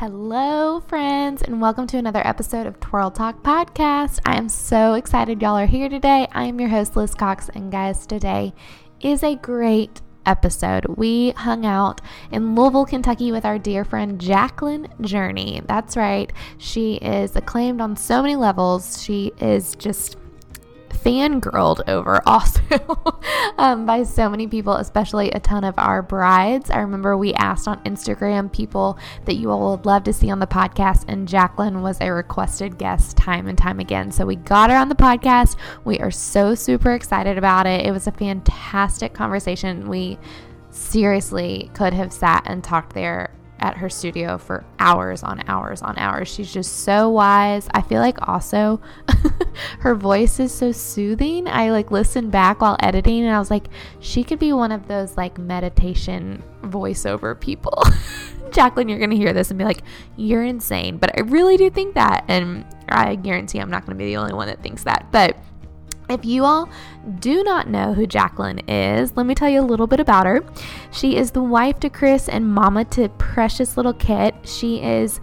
Hello, friends, and welcome to another episode of Twirl Talk Podcast. I am so excited y'all are here today. I am your host, Liz Cox, and guys, today is a great episode. We hung out in Louisville, Kentucky with our dear friend Jacqueline Journey. That's right, she is acclaimed on so many levels. She is just fangirled over also um, by so many people, especially a ton of our brides. I remember we asked on Instagram people that you all would love to see on the podcast, and Jacqueline was a requested guest time and time again. So we got her on the podcast. We are so super excited about it. It was a fantastic conversation. We seriously could have sat and talked there at her studio for hours on hours on hours. She's just so wise. I feel like also her voice is so soothing. I like listened back while editing and I was like, she could be one of those like meditation voiceover people. Jacqueline, you're going to hear this and be like, you're insane. But I really do think that. And I guarantee I'm not going to be the only one that thinks that. But if you all do not know who Jacqueline is, let me tell you a little bit about her. She is the wife to Chris and mama to precious little Kit. She is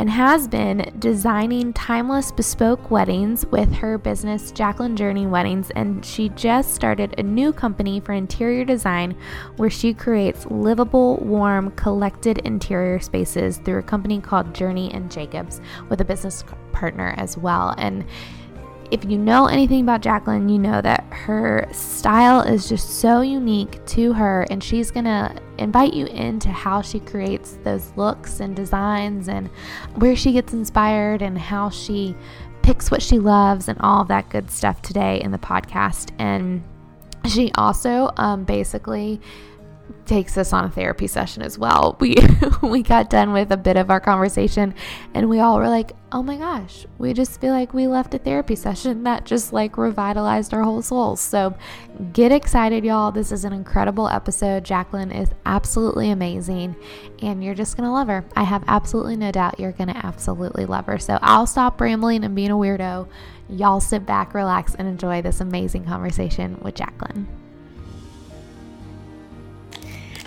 and has been designing timeless bespoke weddings with her business Jacqueline Journey Weddings and she just started a new company for interior design where she creates livable, warm, collected interior spaces through a company called Journey and Jacobs with a business partner as well. And if you know anything about Jacqueline, you know that her style is just so unique to her, and she's gonna invite you into how she creates those looks and designs and where she gets inspired and how she picks what she loves and all of that good stuff today in the podcast. And she also um, basically takes us on a therapy session as well. We we got done with a bit of our conversation and we all were like, "Oh my gosh, we just feel like we left a therapy session that just like revitalized our whole souls." So, get excited y'all. This is an incredible episode. Jacqueline is absolutely amazing and you're just going to love her. I have absolutely no doubt you're going to absolutely love her. So, I'll stop rambling and being a weirdo. Y'all sit back, relax and enjoy this amazing conversation with Jacqueline.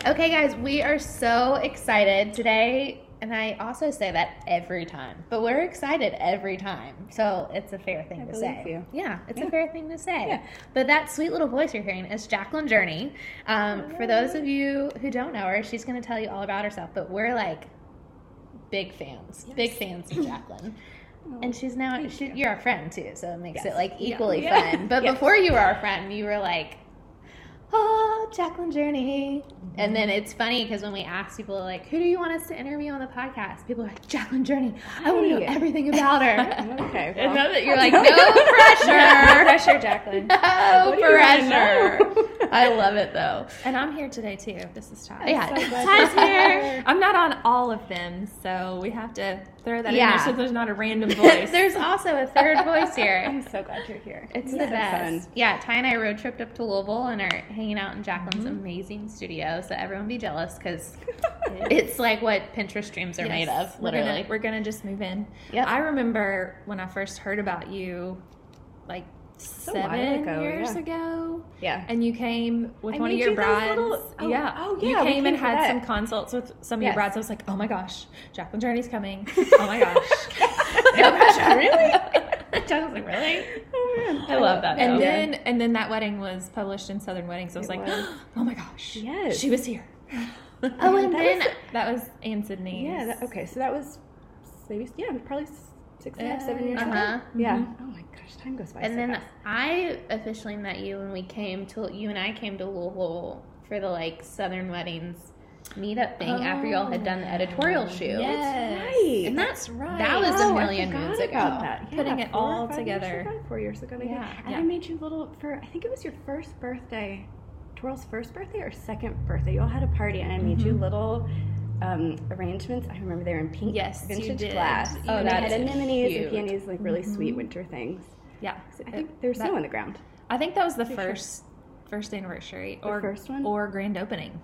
Okay, guys, we are so excited today. And I also say that every time, but we're excited every time. So it's a fair thing I to say. you. Yeah, it's Yeah. a fair thing to say. Yeah. But that sweet little voice you're hearing is Jacqueline Journey. Um, for those of you who don't know her, she's going to tell you all about herself. But we're like big fans, big fans of Jacqueline. And she's now she, you. you're our friend too, so it makes it like equally Yeah. fun. But Yes. before you were our friend, you were like, "Oh, Jacqueline Journey," and then mm-hmm. it's funny because when we ask people like, "Who do you want us to interview on the podcast?" People are like, "Jacqueline Journey. I want to know everything about her." Okay. and well. know that you're like, "No pressure, pressure, Jacqueline. no What do you wanna pressure." I love it though. And I'm here today too. This is Ty. Yeah, so here. I'm not on all of them, so we have to throw that Yeah. in there so there's not a random voice. There's also a third voice here. I'm so glad you're here. It's the best. fun. Yeah, Ty and I road tripped up to Louisville and are hanging out in Jacqueline's mm-hmm. amazing studio. So everyone be jealous because it's like what Pinterest dreams are made Yes. of, We're literally. gonna, we're gonna just move in. Yeah, I remember when I first heard about you, like a while seven ago, years yeah. ago, Yeah. and you came with I one of your you brides. little- oh, yeah. oh, You yeah, we came and came for had that. some consults with some of Yes. your brides. I was like, oh my gosh, Jacqueline Journey's coming. Oh my gosh. no pressure. really? Jacqueline's like, really? Oh man. I love that. And though. then and then that wedding was published in Southern Wedding, so I was It like, was. oh my gosh, Yes. she was here. oh, and that then was- That was Anne Sydney. Yeah. That, okay. So that was maybe yeah probably six and a half seven years Uh-huh. ago. Yeah. Mhm. Oh my gosh, time goes by. and so then fast. I officially met you when we came to you and I came to Louisville for the like Southern Weddings meetup thing after y'all had done the editorial shoot. Yes. right. And That's that's right. that was Oh, a I million forgot moons ago. about that. Yeah, Putting it all together. ago, four years ago, maybe. Yeah. And Yeah. I made you little for. I think it was your first birthday, Twirl's first birthday or second birthday. You all had a party, and I made you little. Um, arrangements. I remember they were in pink Yes, vintage glass. Oh, and they had anemones cute. and peonies, like really sweet winter things. Yeah. So I think there's That- snow on the ground. I think that was the Pretty sure. first first anniversary The or first one? or grand opening.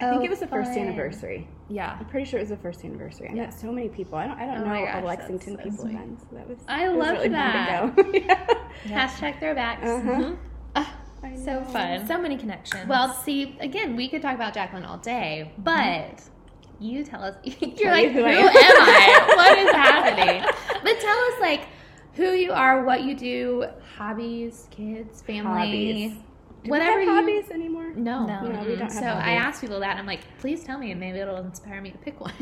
I think Oh, it was the first anniversary. Yeah. I'm pretty sure it was the first anniversary. I Yeah. met so many people. I don't. I don't Oh know my all gosh, Lexington so people sweet. then. So that was. I love really that. Fun to go. yeah. Yeah. Hashtag throwbacks. Uh-huh. Mhm. Ah, I so fun. So many connections. Well, see, again, we could talk about Jacqueline all day, but you tell us. You're Tell like, you who, who I am am." I? what is happening? But tell us, like, who you are, what you do, hobbies, kids, family, Hobbies. Do whatever we have hobbies anymore? No, No. No, we don't have So I hobbies. ask people that, and I'm like, please tell me, and maybe it'll inspire me to pick one.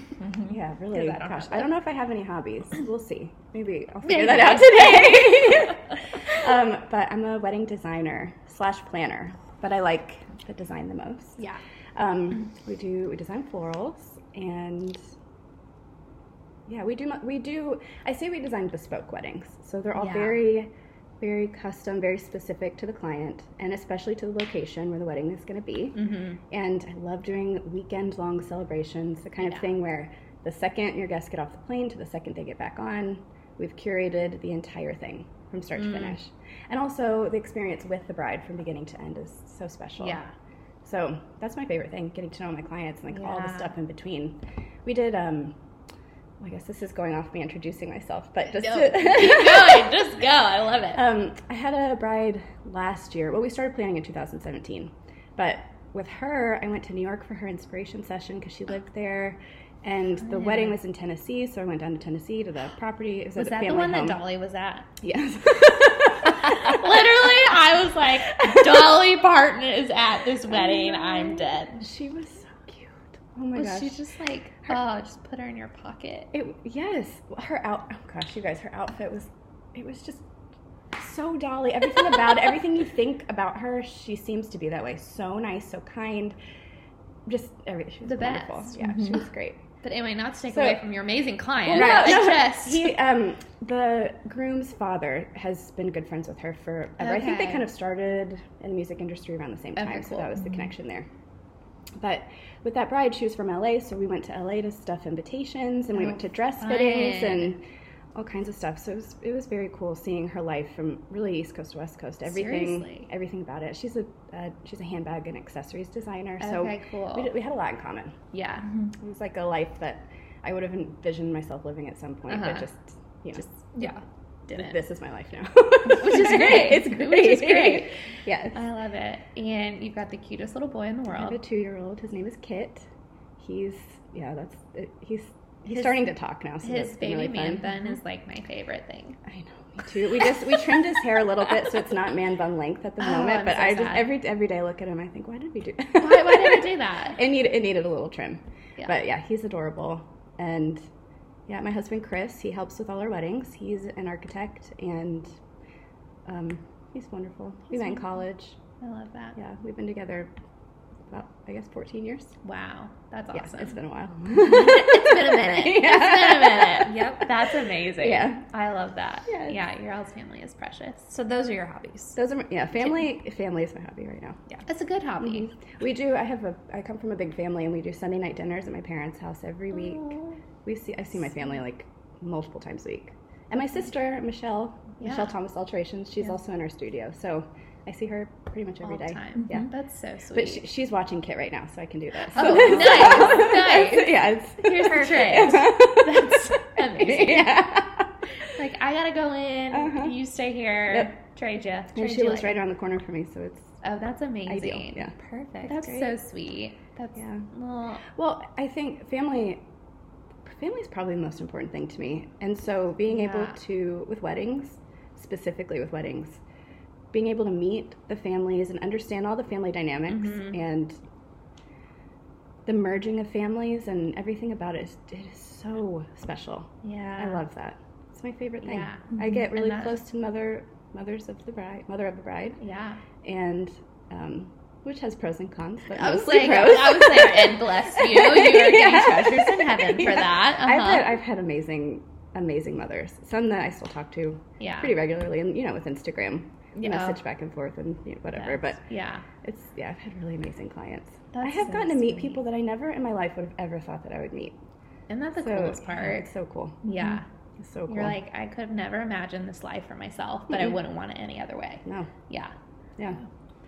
Yeah, really. I don't Gosh, I don't know if I have any hobbies. We'll see. Maybe I'll Maybe. figure that out today. um, but I'm a wedding designer slash planner, but I like the design the most. yeah. Um, we do we design florals and yeah, we do we do. I say we design bespoke weddings, so they're all Yeah. very very custom, very specific to the client, and especially to the location where the wedding is going to be. Mm-hmm. And I love doing weekend long celebrations, the kind Yeah. of thing where the second your guests get off the plane to the second they get back on, we've curated the entire thing from start Mm. to finish. And also the experience with the bride from beginning to end is so special. Yeah. So that's my favorite thing, getting to know my clients and like all the stuff in between. We did um I guess this is going off me introducing myself, but just No, to keep going. Just go. I love it. um, I had a bride last year. Well, we started planning in 2017, but with her, I went to New York for her inspiration session because she lived there, and the wedding was in Tennessee. So I went down to Tennessee to the property. It was, was that the one home. that Dolly was at? Yes. Literally, I was like, Dolly Parton is at this wedding. I'm dead. she was so cute. Oh my Was gosh. she just like, oh, just put her in your pocket? It yes, her out. Oh gosh, you guys, her outfit was, it was just so Dolly. Everything about it, everything you think about her, she seems to be that way. So nice, so kind. Just everything. She was The wonderful. best. Yeah, she was great. But anyway, not to take So- away from your amazing client. Right. No, he, um, the groom's father has been good friends with her forever. I think they kind of started in the music industry around the same time, Okay, so that was the connection there. But with that bride, she was from LA, so we went to LA to stuff invitations, and we Oh, went to dress fun. fittings and all kinds of stuff. So it was it was very cool seeing her life from really East Coast to West Coast. Everything, Seriously? everything about it. She's a uh, she's a handbag and accessories designer. So Okay, cool. we, did, we had a lot in common. yeah, It was like a life that I would have envisioned myself living at some point, Uh-huh. but just you know, just yeah, didn't. this is my life now. Which is great. it's great. Which is great. Yes. I love it. And you've got the cutest little boy in the world. I have a two-year-old. His name is Kit. He's yeah. That's he's he's His- starting to talk now. So His baby really man bun mm-hmm. is like my favorite thing. I know. Me too. We just we trimmed his hair a little bit so it's not man bun length at the Oh, moment. I'm but so I just every every day I look at him. I think, why did we do? Why, why did I do that? it needed it needed a little trim. Yeah. But yeah, he's adorable. And yeah, my husband Chris, he helps with all our weddings. He's an architect and um, he's wonderful. We met in college. I love that. Yeah, we've been together about I guess 14 years. Wow, that's Yeah, awesome. it's been a while. it's been a minute. It's been a minute. Yep. That's amazing. Yeah. I love that. Yes. Yeah, your all's family is precious. So those are your hobbies. Those are my- yeah, family. Family is my hobby right now. Yeah. It's a good hobby. We do. I have a. I come from a big family, and we do Sunday night dinners at my parents' house every week. We see. I see my family like multiple times a week. And my sister Michelle, Yeah. Michelle Thomas Alterations, she's also in our studio, so I see her pretty much every All the day. time. Yeah. That's so sweet. But she, she's watching Kit right now, so I can do this. Oh, nice, nice. yeah, it's, Here's the trick. That's amazing. yeah. Like I gotta go in. Uh-huh. You stay here. Yep. Trade you. And she lives right around the corner from me, so it's Oh, that's amazing. ideal. Yeah. Perfect. That's Great. so sweet. That's Yeah. well, Well, I think family family is probably the most important thing to me. And so being able to with weddings, specifically with weddings, being able to meet the families and understand all the family dynamics Mm-hmm. and the merging of families and everything about it is, it is so special. yeah. I love that. It's my favorite thing. Yeah. I get really close to mother mothers of the bride, mother of the bride, Yeah. and um, which has pros and cons, but I was saying, pros. I was there, and bless you. You are getting Yeah. treasures in heaven for Yeah. that. I've, Uh-huh. had, I've had amazing, amazing mothers. Some that I still talk to Yeah. pretty regularly, and you know, with Instagram, you Yeah. message back and forth and you know, whatever. But yeah. it's yeah, I've had really amazing clients. I have so gotten to meet sweet. people that I never in my life would have ever thought that I would meet. And that's the So, coolest yeah, part. It's so cool. Yeah. It's so cool. You're like, I could have never imagined this life for myself, but I wouldn't want it any other way. no, Yeah. yeah.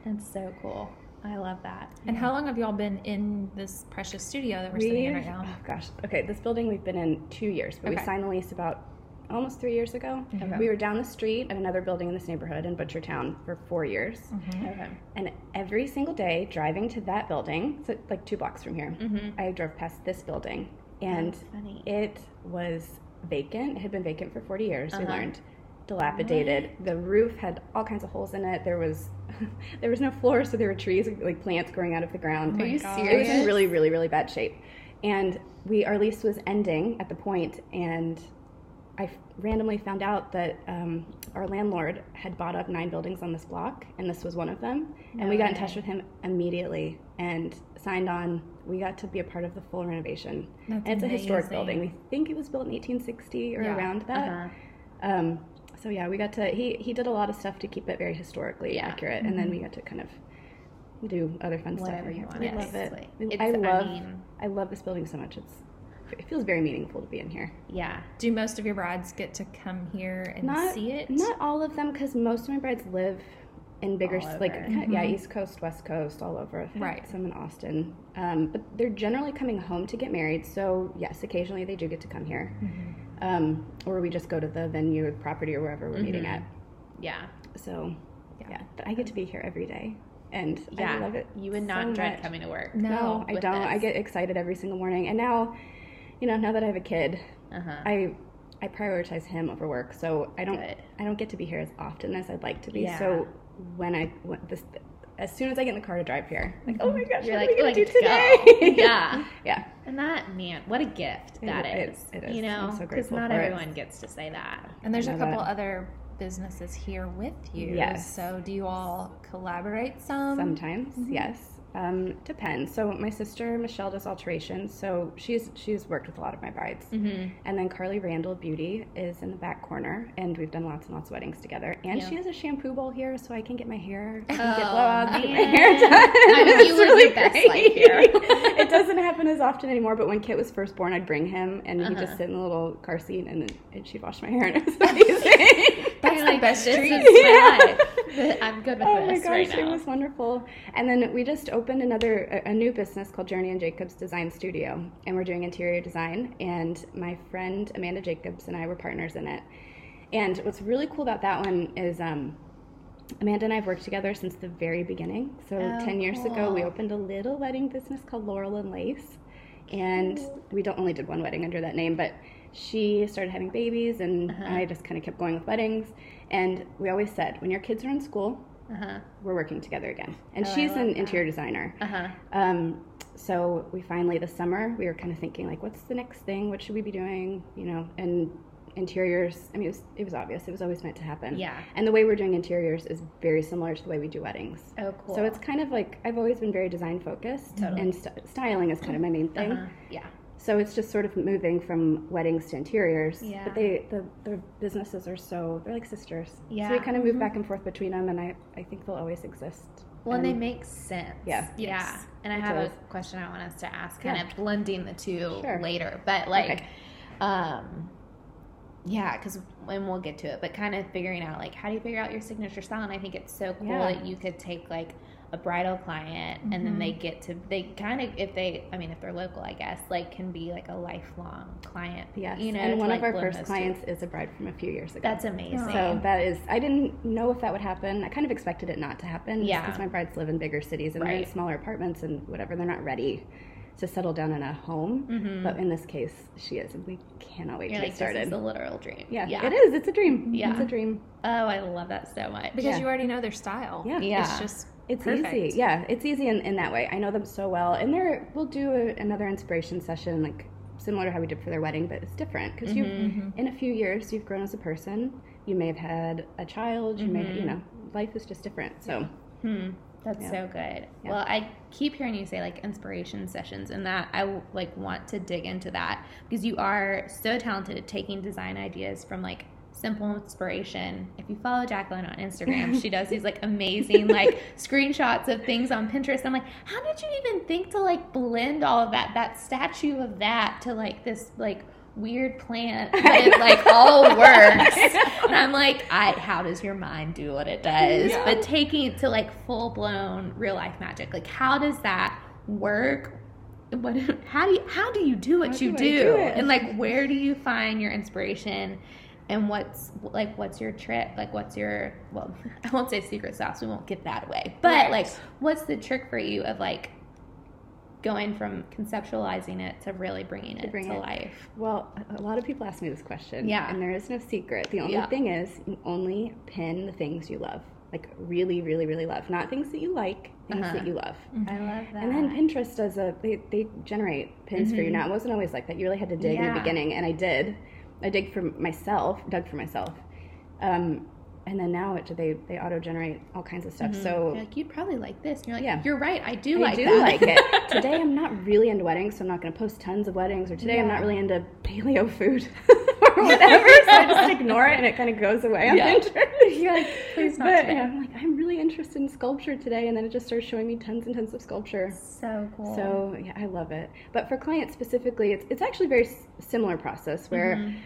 That's so cool. I love that. And how long have y'all been in this precious studio that we're sitting in right now? Oh gosh. Okay, this building we've been in two years, but we signed the lease about almost three years ago. We were down the street at another building in this neighborhood in Butchertown for four years. Okay. And every single day, driving to that building, so like two blocks from here, Mm-hmm. I drove past this building, and it was vacant. It had been vacant for 40 years. We Uh-huh. learned dilapidated. The roof had all kinds of holes in it. There was there was no floor, so there were trees like plants growing out of the ground. Are you serious? It was in really, really, really bad shape. And we our lease was ending at the point, and I f- randomly found out that um, our landlord had bought up nine buildings on this block, and this was one of them. and we got in touch with him immediately and signed on. We got to be a part of the full renovation. That's and it's a historic building. We think it was built in 1860 or Yeah. around that. Uh-huh. Um, so yeah, we got to. He he did a lot of stuff to keep it very historically Yeah. accurate, and then we got to kind of do other fun stuff. Whatever in you want, We love it. It's- I I love. mean- I love this building so much. It's it feels very meaningful to be in here. Yeah. Do most of your brides get to come here and Not see it? Not all of them, because most of my brides live in bigger, All like over. kinda- yeah, East Coast, West Coast, all over. I've had Right. Some in Austin, um, but they're generally coming home to get married. So yes, occasionally they do get to come here, um, or we just go to the venue, or property, or wherever we're meeting at. Yeah. So yeah. but I get to be here every day, and Yeah. I love it. You would so not dread much. coming to work. No, I don't. I get excited every single morning, and now, you know, now that I have a kid, Uh-huh. I I prioritize him over work, so I don't Good. I don't get to be here as often as I'd like to be. Yeah. So when I when this as soon as I get in the car to drive here, like oh mm-hmm. my gosh, You're what like, are we gonna oh, let's do today? go. Yeah. yeah, And that, man, what a gift It that is- is. it is. You know, I'm so because grateful not for it. everyone gets to say that. And there's a couple that. other businesses here with you. Yes. So do you all collaborate some? sometimes mm-hmm. yes. Um, depends. So my sister Michelle does alterations, so she's she's worked with a lot of my brides. Mm-hmm. And then Carly Randall Beauty is in the back corner, and we've done lots and lots of weddings together. And Yeah. she has a shampoo bowl here, so I can get my hair, Oh, get blowouts, get my hair done. I mean, you It's live best life here. it doesn't happen as often anymore, but when Kit was first born, I'd bring him, and he'd Uh-huh. just sit in the little car seat, and, then and she'd wash my hair, and it was amazing. That's the like, best treat. is. I'm good with this. Oh my gosh, right it was wonderful. And then we just opened another, a, a new business called Journey and Jacobs Design Studio, and we're doing interior design. And my friend Amanda Jacobs and I were partners in it. And what's really cool about that one is um, Amanda and I have worked together since the very beginning. So Oh, 10 years ago, we opened a little wedding business called Laurel and Lace. And we don't only did one wedding under that name, but she started having babies, and Uh-huh. I just kind of kept going with weddings. And we always said, when your kids are in school, Uh-huh. we're working together again. And Oh, she's an that. interior designer. Uh-huh. Um, so we finally this summer we were kind of thinking like, what's the next thing? What should we be doing? You know, and interiors. I mean, it was it was obvious. It was always meant to happen. Yeah. And the way we're doing interiors is very similar to the way we do weddings. Oh, cool. So it's kind of like I've always been very design focused, Totally. and st- styling is kind of my main thing. Uh-huh. Yeah. So it's just sort of moving from weddings to interiors. Yeah. But they the, the businesses are so they're like sisters. Yeah. So we kind of move back and forth between them, and I I think they'll always exist. Well, and they make sense. Yeah. Yeah. Yes. And I have does. a question I want us to ask, kind Yeah. of blending the two Sure. later. But like, Okay. um, yeah, because and we'll get to it. But kind of figuring out like how do you figure out your signature style? And I think it's so cool Yeah. that you could take like a bridal client and Mm-hmm. then they get to they kind of if they I mean if they're local I guess like can be like a lifelong client. Yes. You know, and to, one like, of our first those two. clients is a bride from a few years ago. That's amazing. So that is, I didn't know if that would happen. I kind of expected it not to happen. Yeah. Because my brides live in bigger cities and they're in smaller apartments and whatever. They're not ready to settle down in a home. Mhm. But in this case, she is. And we cannot wait You're to like get started. this is a literal dream. yeah, yeah. it is. It's a dream. Yeah. It's a dream. Oh, I love that so much. Because Yeah. you already know their style. Yeah. Yeah. It's just It's perfect. easy. Yeah, it's easy in, in that way. I know them so well. And they're, we'll do a, another inspiration session, like similar to how we did for their wedding, but it's different because you, Mm-hmm. in a few years, you've grown as a person. You may have had a child. You may, you know, life is just different. So Hmm. That's Yeah. so good. Yeah. Well, I keep hearing you say like inspiration sessions, and that I like want to dig into that because you are so talented at taking design ideas from like simple inspiration. If you follow Jacqueline on Instagram, she does these like amazing like screenshots of things on Pinterest. I'm like, how did you even think to like blend all of that, that statue of that to like this like weird plant, but it like all works. And I'm like, I how does your mind do what it does? Yeah. But taking it to like full blown real life magic, like how does that work? What how do you how do you do what How you do do? do? And like where do you find your inspiration? And what's like what's your trick? Like what's your well, I won't say secret sauce. We won't give that away. But Right. like what's the trick for you of like going from conceptualizing it to really bringing it bring to it- life? Well, a- lot of people ask me this question. Yeah. And there is no secret. The only Yeah. thing is, you only pin the things you love. Like, really, really, really love. Not things that you like, things Uh-huh. that you love. I love that. And then Pinterest does a, they, they generate pins for you. Now, it wasn't always like that. You really had to dig in Mm-hmm. The beginning, and I did. I dig for myself, dug for myself. Um, and then now it, they, they auto generate all kinds of stuff. So, You're like you'd probably like this. And you're like, Yeah. you're right. I do like it. I like do that. like it. Today I'm not really into weddings, so I'm not going to post tons of weddings. Or today I'm not really into paleo food or whatever, so I just ignore it and it kind of goes away on Yeah. Pinterest. You're like, please not but today. I'm like, I'm really interested in sculpture today, and then it just starts showing me tons and tons of sculpture. so cool. So yeah, I love it. But for clients specifically, it's it's actually a very s- similar process where Mm-hmm.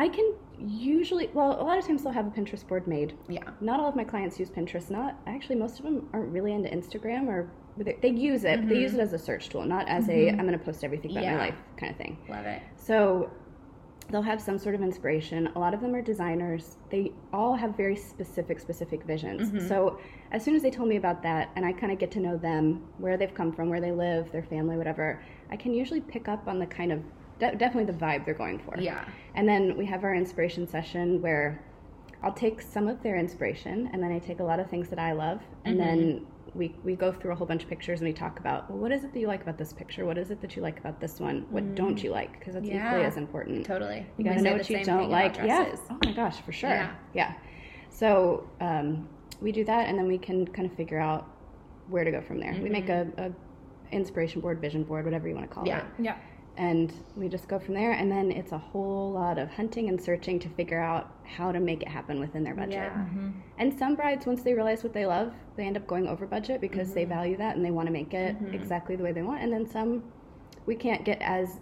I can usually, well, a lot of times they'll have a Pinterest board made. yeah. Not all of my clients use Pinterest. Not actually, most of them aren't really into Instagram or they, they use it. But they use it as a search tool, not as a I'm going to post everything about Mm-hmm. Yeah. my life kind of thing. Love it. So they'll have some sort of inspiration. A lot of them are designers. They all have very specific, specific visions. Mm-hmm. So as soon as they told me about that, and I kind of get to know them, where they've come from, where they live, their family, whatever, I can usually pick up on the kind of de- definitely the vibe they're going for. Yeah. And then we have our inspiration session where I'll take some of their inspiration and then I take a lot of things that I love and then we, we go through a whole bunch of pictures and we talk about well, what is it that you like about this picture? What is it that you like about this one? What don't you like? Because that's Yeah. equally as important. Totally. You gotta know what you don't like. Yeah. Oh my gosh, for sure. Yeah. Yeah. So um, we do that, and then we can kind of figure out where to go from there. We make a, a inspiration board, vision board, whatever you want to call Yeah. it Yeah. And we just go from there. And then it's a whole lot of hunting and searching to figure out how to make it happen within their budget. Yeah. Mm-hmm. and some brides once they realize what they love they end up going over budget because they mm-hmm. value that and they want to make it mm-hmm. exactly the way they want. And then some we can't get as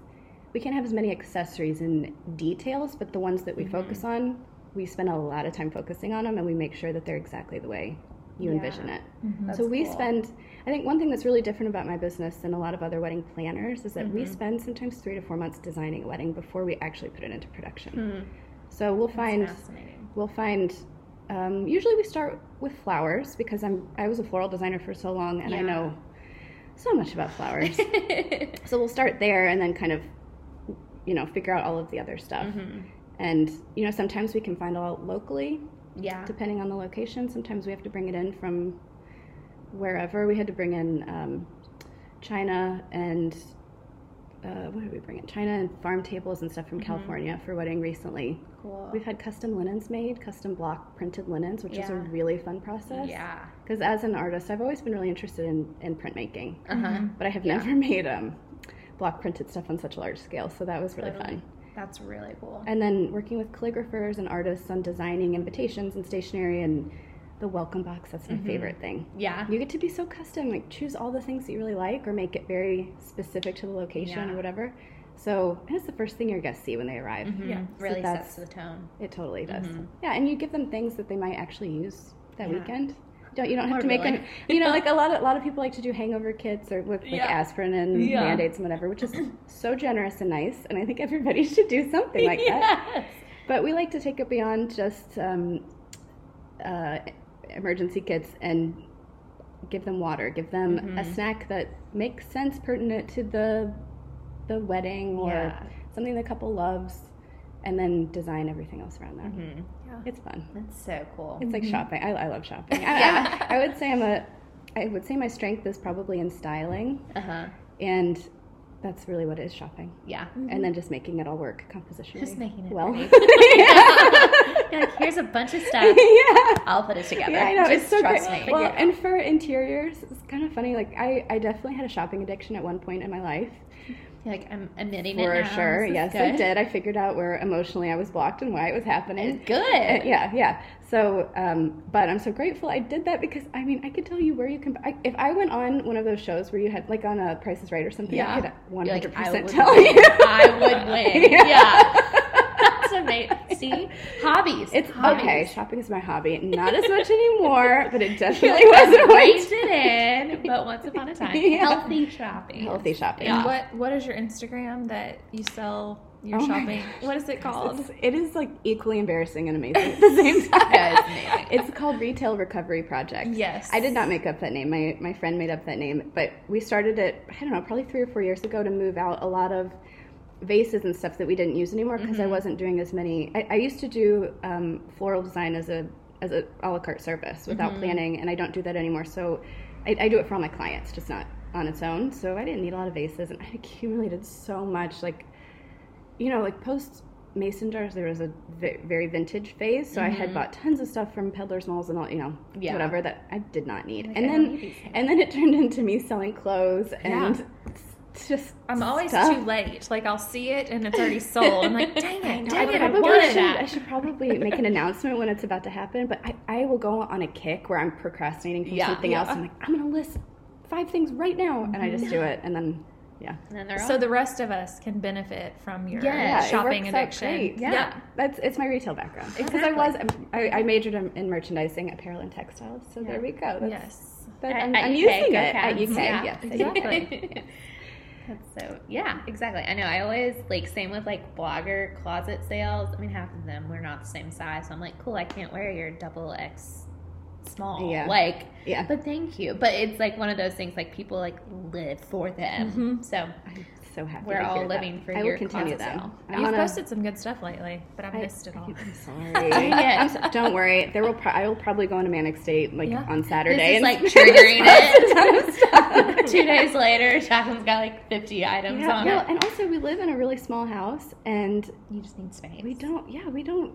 we can't have as many accessories and details but the ones that we focus on we spend a lot of time focusing on them and we make sure that they're exactly the way you envision it. That's so we cool. spend i think one thing that's really different about my business than a lot of other wedding planners is that we spend sometimes three to four months designing a wedding before we actually put it into production. So we'll find we'll find um, usually we start with flowers because i'm i was a floral designer for so long and i know so much about flowers. So we'll start there and then kind of you know figure out all of the other stuff. Mm-hmm. and you know sometimes we can find all locally Yeah. depending on the location. Sometimes we have to bring it in from wherever. We had to bring in um, China and uh, what did we bring in? China and farm tables and stuff from California for wedding recently. Cool. We've had custom linens made, custom block printed linens, which is a really fun process. Yeah. Because as an artist, I've always been really interested in, in printmaking, Uh huh. but I have never made um, block printed stuff on such a large scale. So that was really Totally. fun. That's really cool. And then working with calligraphers and artists on designing invitations and stationery and the welcome box, that's my favorite thing. Yeah. You get to be so custom, like choose all the things that you really like or make it very specific to the location Yeah. or whatever. So it's the first thing your guests see when they arrive. Yeah. Mm-hmm. Really that's- sets the tone. It totally does. Yeah, and you give them things that they might actually use that Yeah. weekend. Don't you don't have Or to make really. them. You know, like a lot of a lot of people like to do hangover kits or with like Yeah. aspirin and Yeah. band-aids and whatever, which is so generous and nice. And I think everybody should do something like that. But we like to take it beyond just um, uh, emergency kits and give them water, give them Mm-hmm. a snack that makes sense, pertinent to the the wedding or Yeah. something the couple loves, and then design everything else around that. Mhm. It's fun. That's so cool. It's like shopping. I, I love shopping. I, Yeah. I, I would say I'm a. I would say my strength is probably in styling, Uh huh. and that's really what is shopping. Yeah. And then just making it all work compositionally. Just making it well. yeah. Like, here's a bunch of stuff. yeah. I'll put it together. Yeah, I know. Just it's so trust great. me. Well, and for interiors, it's kind of funny. Like I, I definitely had a shopping addiction at one point in my life. You're like, I'm admitting For it now. For sure. Yes, I did. I figured out where emotionally I was blocked and why it was happening. Good. Uh, yeah, yeah. So, um, but I'm so grateful I did that because I mean, I could tell you where you can. I, if I went on one of those shows where you had like on a Price is Right or something, Yeah. I could You're like, 100 I percent tell win. you. I would win. Yeah. That's amazing. See, hobbies. It's hobbies. okay. Shopping is my hobby. Not as much anymore, but it definitely wasn't Reined once. it in, but once upon a time, Yeah. healthy shopping. Healthy shopping. And what what is your Instagram that you sell your Oh shopping? What is it called? It's, it is like equally embarrassing and amazing at the same time. Yeah, it's. It's called Retail Recovery Project. Yes. I did not make up that name. My my friend made up that name, but we started it. I don't know, probably three or four years ago to move out a lot of vases and stuff that we didn't use anymore because I mm-hmm. wasn't doing as many. I, I used to do um, floral design as a as a a la carte service without mm-hmm. planning, and I don't do that anymore. So I, I do it for all my clients, just not on its own. So I didn't need a lot of vases, and I accumulated so much. Like, you know, like post mason jars, there was a very vintage phase. So I had mm-hmm. bought tons of stuff from peddlers malls and all, you know, Yeah. whatever that I did not need. Like, and I then need and then it turned into me selling clothes and it's just I'm always stuff. too late. Like I'll see it and it's already sold. I'm like, dang it, I dang it, I probably wanted should, that. I should probably make an announcement when it's about to happen, but I, I will go on a kick where I'm procrastinating from Yeah. something else. I'm like, I'm gonna list five things right now, and I just do it, and then yeah, And then they're So all- the rest of us can benefit from your Yeah, yeah, it shopping works out addiction. great. Yeah. that's it's my retail background because I was um, I, I majored in, in merchandising, apparel, and textiles. So there we go. That's, Yes. that- At- I'm, at I'm UK, using go it at Cats. UK. Yeah. Yes, Exactly. That's so yeah, exactly. I know. I always like same with like blogger closet sales. I mean, half of them we're not the same size, so I'm like, cool. I can't wear your double X small. Yeah. Like, Yeah. but thank you. But it's like one of those things like people like live for them. Mm-hmm. So I'm so happy. we're to all hear living that. for I your will continue that. I You've wanna- posted some good stuff lately, but I've I- missed it all. I'm sorry. I'm so- don't worry. There will. Pro- I will probably go into manic state like Yeah. on this Saturday is and like triggering it. it. Two days later, Jacqueline's got like 50 items Yeah, on well, it. and also we live in a really small house, and You just need space. we don't. Yeah, we don't.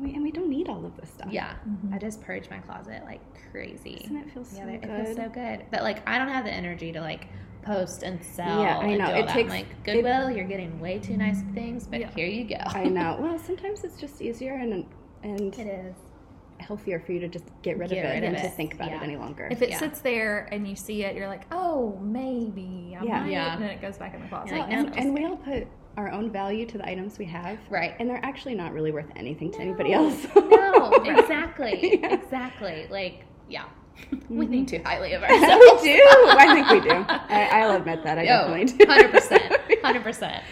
We, and we don't need all of this stuff. Yeah, mm-hmm. I just purge my closet like crazy. Doesn't it feel so yeah, it feels so good. But like, I don't have the energy to like post and sell. Yeah, I know. do all It that. takes- like Goodwill. you're getting way too nice things, but Yeah. here you go. I know. Well, sometimes it's just easier and and it is. healthier for you to just get rid Get of it rid than of to it. think about Yeah. it any longer. If it Yeah. sits there and you see it, you're like, oh, maybe I Yeah. might, Yeah. and then it goes back in the closet. You're like, and, and we all put our own value to the items we have, Right. And they're actually not really worth anything to anybody else. no, exactly, Yeah. exactly. Like, yeah, we Mm-hmm. think too highly of ourselves. we do. I think we do. I, I'll admit that. I definitely do. Hundred percent, hundred percent.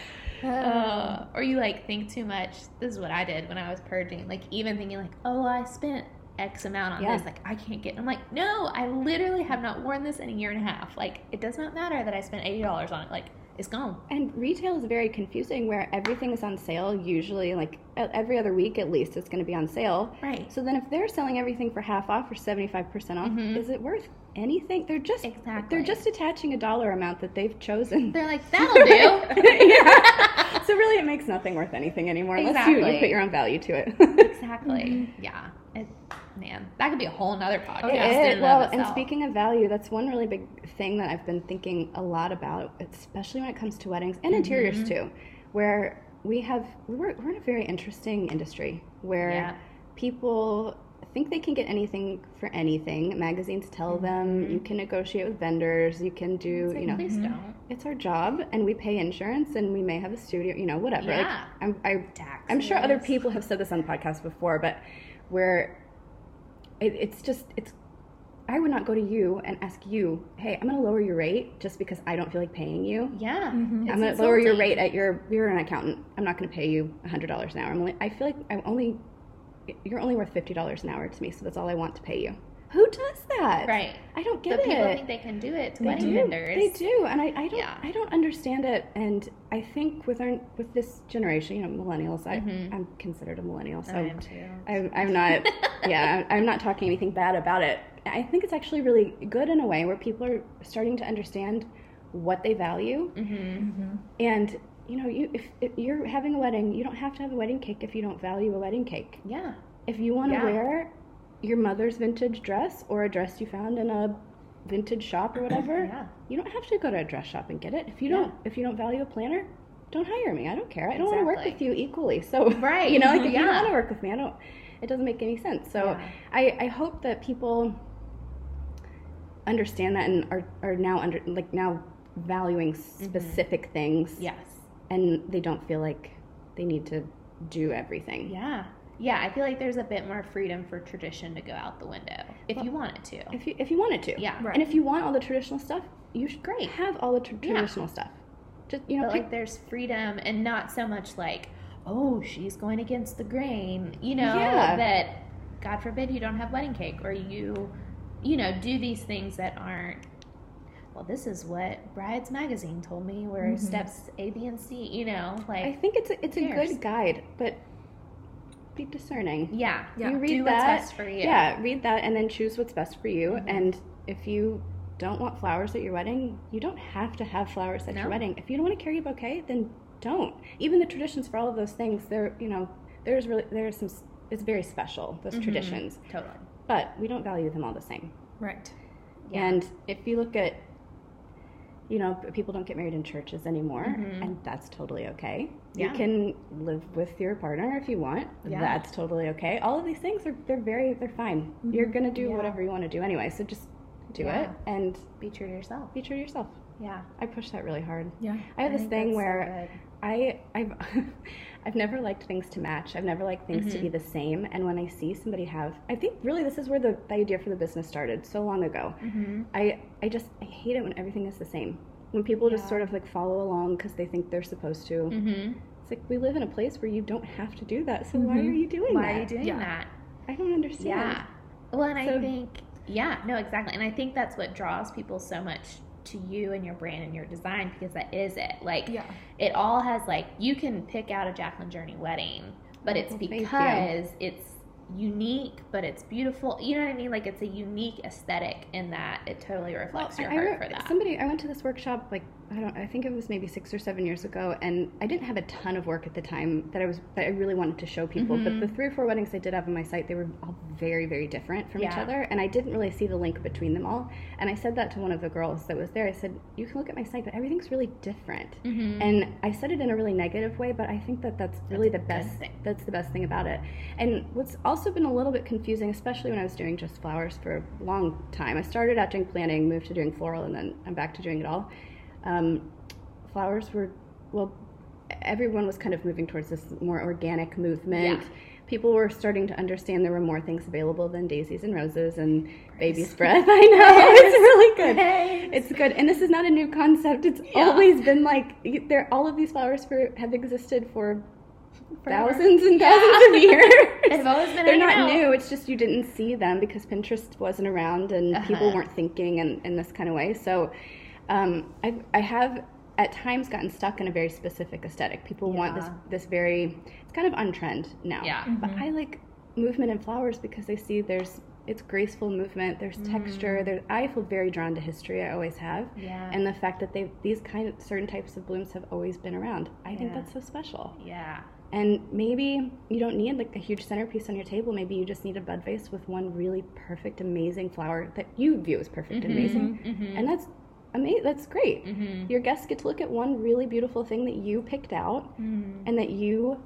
Uh, Or you like think too much. This is what I did when I was purging. Like even thinking like, oh, I spent X amount on Yeah. this. Like I can't get. It. I'm like, no, I literally have not worn this in a year and a half. Like it does not matter that I spent eighty dollars on it. Like it's gone. And retail is very confusing where everything is on sale, usually like every other week at least it's going to be on sale. Right. So then if they're selling everything for half off or 75% off, mm-hmm. is it worth anything? They're just Exactly. they're just attaching a dollar amount that they've chosen. They're like, that'll do. yeah. So really it makes nothing worth anything anymore unless you, you put your own value to it. exactly. Yeah. It, man, that could be a whole nother podcast. It in and well, and speaking of value, that's one really big thing that I've been thinking a lot about, especially when it comes to weddings and interiors Mm-hmm. too, where we have we're, we're in a very interesting industry where Yeah. people think they can get anything for anything. Magazines tell them Mm-hmm. you can negotiate with vendors, you can do, you know, please don't. it's our job and we pay insurance and we may have a studio, you know, whatever. Like, Yeah. I'm, I, I'm sure other people have said this on the podcast before, but where it, it's just, it's, I would not go to you and ask you, hey, I'm going to lower your rate just because I don't feel like paying you. Yeah. Mm-hmm. I'm going to lower your rate at your, you're an accountant. I'm not going to pay you $100 an hour. I'm only, I feel like I'm only, you're only worth $50 an hour to me, so that's all I want to pay you. Who does that? Right. I don't get But it. people think they can do it to They wedding do. vendors. They do, and I, I don't. Yeah. I don't understand it. And I think with our with this generation, you know, millennials. I, Mhm. I'm considered a millennial, so I am too. I'm, I'm not. yeah, I'm not talking anything bad about it. I think it's actually really good in a way where people are starting to understand what they value, Mm-hmm. and you know, you if, if you're having a wedding, you don't have to have a wedding cake if you don't value a wedding cake. Yeah. If you want to Yeah. wear your mother's vintage dress or a dress you found in a vintage shop or whatever, Yeah. you don't have to go to a dress shop and get it. If you don't if you don't value a planner, don't hire me. I don't care. I don't want to work with you equally. So Right. you know, like if you don't want to work with me, I don't it doesn't make any sense. So Yeah. I, I hope that people understand that and are, are now under like now valuing Mm-hmm. specific things Yes. and they don't feel like they need to do everything. Yeah. Yeah, I feel like there's a bit more freedom for tradition to go out the window if you want it to. If you if you wanted to. Yeah. Right. And if you want all the traditional stuff, you should Great. have all the tr- Yeah. traditional stuff. Just you know, But pick, like there's freedom and not so much like, oh, she's going against the grain, you know, Yeah. that God forbid you don't have wedding cake or you, you know, do these things that aren't. Well, this is what Brides Magazine told me, where mm-hmm. steps A, B, and C, you know, like I think it's a, it's a good guide, but be discerning. yeah, Yeah. You read do that. what's best for you. Yeah, read that and then choose what's best for you. Mm-hmm. And if you don't want flowers at your wedding, you don't have to have flowers at No. your wedding. If you don't want to carry a bouquet, then don't. Even the traditions for all of those things, they're you know, there's really there's some. It's very special those Mm-hmm. traditions, totally. but we don't value them all the same. Right. Yeah. And if you look at, you know, people don't get married in churches anymore, and that's totally okay. Mm-hmm. Yeah. You can live with your partner if you want. Yeah. That's totally okay. All of these things are they're very they're fine. You're gonna do Mm-hmm. Yeah. whatever you want to do anyway. So just do it and Be true to yourself. be true to yourself. Yeah. I push that really hard. Yeah. I have this thing that's so where. I I've I've never liked things to match. I've never liked things Mm-hmm. to be the same. And when I see somebody have, I think really this is where the, the idea for the business started so long ago. Mm-hmm. I I just I hate it when everything is the same. When people just sort of like follow along because they think they're supposed to. Mm-hmm. It's like we live in a place where you don't have to do that. So why are you doing Why that? are you doing Yeah. that? I don't understand. Yeah. Well, and I think, yeah, no, exactly. And I think that's what draws people so much to you and your brand and your design because that is it. Like, Yeah. it all has, like, you can pick out a Jacqueline Journey wedding, but it's Well, because it's unique, but it's beautiful. You know what I mean? Like, it's a unique aesthetic in that it totally reflects I- your I heart re- for that. Somebody, I went to this workshop like I don't, I think it was maybe six or seven years ago, and I didn't have a ton of work at the time that I was that I really wanted to show people. Mm-hmm. But the three or four weddings I did have on my site, they were all very, very different from each other, and I didn't really see the link between them all. And I said that to one of the girls that was there. I said, "You can look at my site, but everything's really different." Mm-hmm. And I said it in a really negative way, but I think that that's really the best. thing. That's the best thing about it. And what's also been a little bit confusing, especially when I was doing just flowers for a long time. I started out doing planning, moved to doing floral, and then I'm back to doing it all. Um, flowers were well, everyone was kind of moving towards this more organic movement. Yeah. People were starting to understand there were more things available than daisies and roses and baby's breath. I know it's really good. Praise. It's good, and this is not a new concept. It's Yeah. always been like there. All of these flowers for have existed for Forever. thousands and thousands of years. They've always been They're not out. new. It's just you didn't see them because Pinterest wasn't around and people Uh-huh. weren't thinking in, in this kind of way. So um, I, I have at times gotten stuck in a very specific aesthetic. People want this this very. It's kind of on trend now. Yeah. But I like movement in flowers because I see there's it's graceful movement. There's texture. There, I feel very drawn to history. I always have. Mm-hmm. Yeah. And the fact that they these kind of certain types of blooms have always been around. I think that's so special. Yeah. And maybe you don't need like a huge centerpiece on your table. Maybe you just need a bud vase with one really perfect, amazing flower that you view as perfect, Mm-hmm. amazing, and that's amazing. That's great. Mm-hmm. Your guests get to look at one really beautiful thing that you picked out Mm-hmm. and that you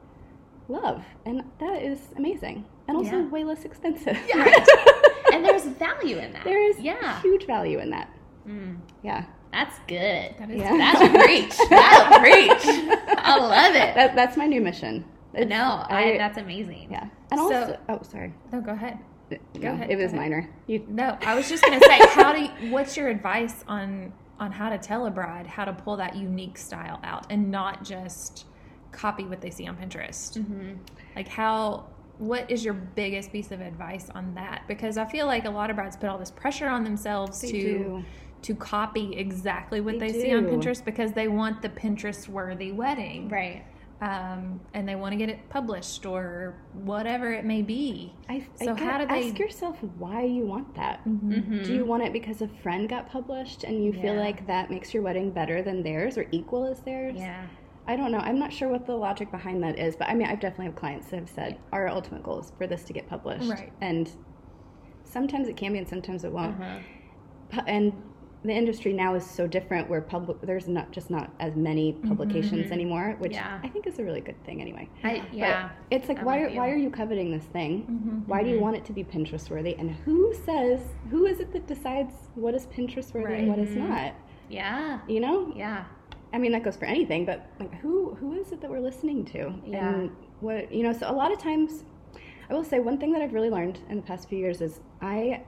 love, and that is amazing, and also Yeah. way less expensive. and there's value in that. there is yeah. huge value in that. Mm. Yeah, That's good. That is Yeah. That's a preach. That's a preach. I love it. that, that's my new mission. It's- no, I, that's amazing. yeah, and So- also oh sorry, No, go ahead. No, ahead, it was ahead. minor. You No, I was just gonna say, how do you, what's your advice on on how to tell a bride how to pull that unique style out and not just copy what they see on Pinterest? Mm-hmm. Like how what is your biggest piece of advice on that? Because I feel like a lot of brides put all this pressure on themselves They to do. to copy exactly what They they, see on. Pinterest because they want the Pinterest worthy wedding. Right. Um, and they want to get it published or whatever it may be. I, So I how gotta do they- ask yourself why you want that? Mm-hmm. Do you want it because a friend got published and you feel like that makes your wedding better than theirs or equal as theirs? Yeah. I don't know. I'm not sure what the logic behind that is, but I mean, I've definitely have clients that have said our ultimate goal is for this to get published, Right. And sometimes it can be, and sometimes it won't. Uh-huh. And the industry now is so different, where public there's not just not as many publications anymore, which Yeah. I think is a really good thing anyway. I, But yeah. it's like I'm why are, you. why are you coveting this thing? Mm-hmm. Why do you want it to be Pinterest worthy? And who says who is it that decides what is Pinterest worthy and what is Right. not? Yeah. You know, Yeah. I mean, that goes for anything, but like, who who is it that we're listening to? Yeah. And what you know? So a lot of times, I will say one thing that I've really learned in the past few years is I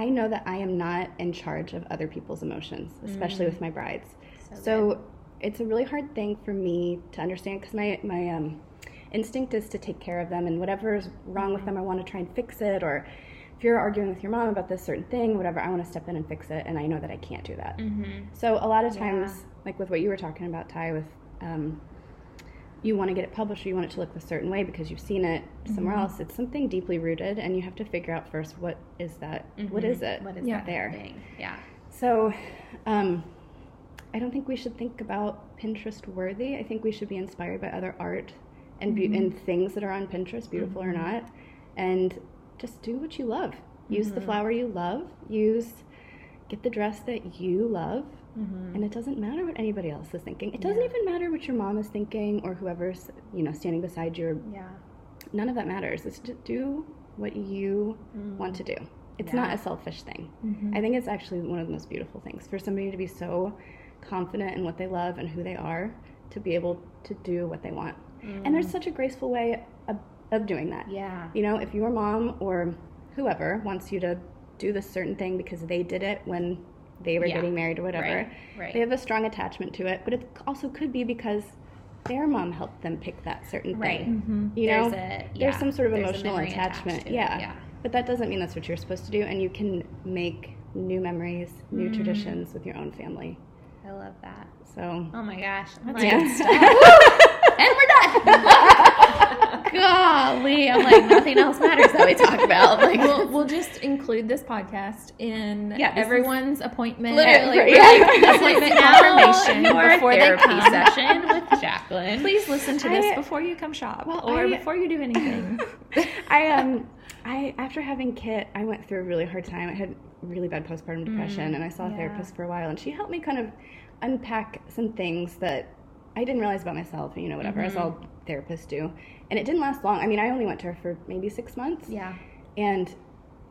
I know that I am not in charge of other people's emotions, especially with my brides. So So, it's a really hard thing for me to understand because my my um, instinct is to take care of them, and whatever's wrong with them, I want to try and fix it. Or if you're arguing with your mom about this certain thing, whatever, I want to step in and fix it, and I know that I can't do that. Mm-hmm. So a lot of times, like with what you were talking about, Ty, with um, you want to get it published or you want it to look a certain way because you've seen it somewhere Mm-hmm. else. It's something deeply rooted, and you have to figure out first what is that? what is it? Mm-hmm. What is Yeah. that there? thing? Yeah. So, um, I don't think we should think about Pinterest worthy. I think we should be inspired by other art and be- and things that are on Pinterest, beautiful or not, and just do what you love. Use the flower you love. Use get the dress that you love, Mm-hmm. and it doesn't matter what anybody else is thinking. It doesn't even matter what your mom is thinking or whoever's you know standing beside you. Yeah. none of that matters. It's to do what you mm-hmm. want to do. It's not a selfish thing. Mm-hmm. I think it's actually one of the most beautiful things for somebody to be so confident in what they love and who they are to be able to do what they want. And there's mm. such a graceful way of, of doing that. Yeah. You know, if your mom or whoever wants you to do this certain thing because they did it when they were Yeah. getting married or whatever, Right, right. they have a strong attachment to it. But it also could be because their mom helped them pick that certain Right. thing. You There's know, a- yeah, there's some sort of there's emotional attachment. Yeah. yeah. But that doesn't mean that's what you're supposed to do. And you can make new memories, new Mm. traditions with your own family. I love that. So, Oh my gosh. I'm Yeah. and we're done. Golly. I'm like, nothing else matters that we talk about. Like, we'll, we'll just include this podcast in Yeah, everyone's appointment. literally, right. right? Yeah. appointment Now confirmation your before they therapy come. session with Jacqueline. Please listen to this I- before you come shop Well, or I- before you do anything. I um I after having Kit, I went through a really hard time. I had really bad postpartum depression, and I saw a yeah. therapist for a while, and she helped me kind of unpack some things that I didn't realize about myself. You know, whatever as all therapists do, and it didn't last long. I mean, I only went to her for maybe six months, Yeah. and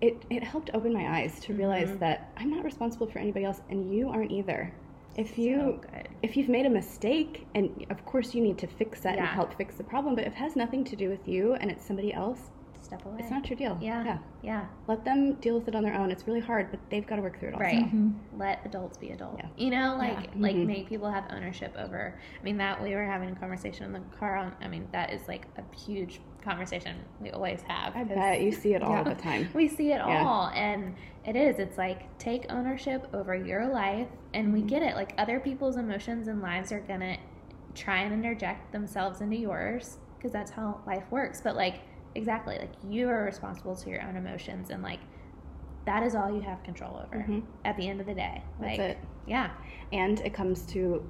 it it helped open my eyes to realize mm-hmm. that I'm not responsible for anybody else, and you aren't either. If you good. if you've made a mistake, and of course you need to fix that and help fix the problem, but if it has nothing to do with you and it's somebody else, Step away. it's not your deal. Yeah. Yeah. Yeah. Let them deal with it on their own. It's really hard, but they've got to work through it also. Right. Let adults be adults. Yeah. You know, like Yeah. like Mhm. make people have ownership over. I mean, that we were having a conversation in the car. On, I mean, that is like a huge conversation we always have. I 'cause bet you see it all Yeah. the time. We see it Yeah. all, and it is. It's like take ownership over your life, and Mm-hmm. we get it. Like other people's emotions and lives are gonna try and interject themselves into yours because that's how life works. But like exactly, like you are responsible to your own emotions, and like that is all you have control over Mhm. at the end of the day. That's like, it. Yeah. And it comes to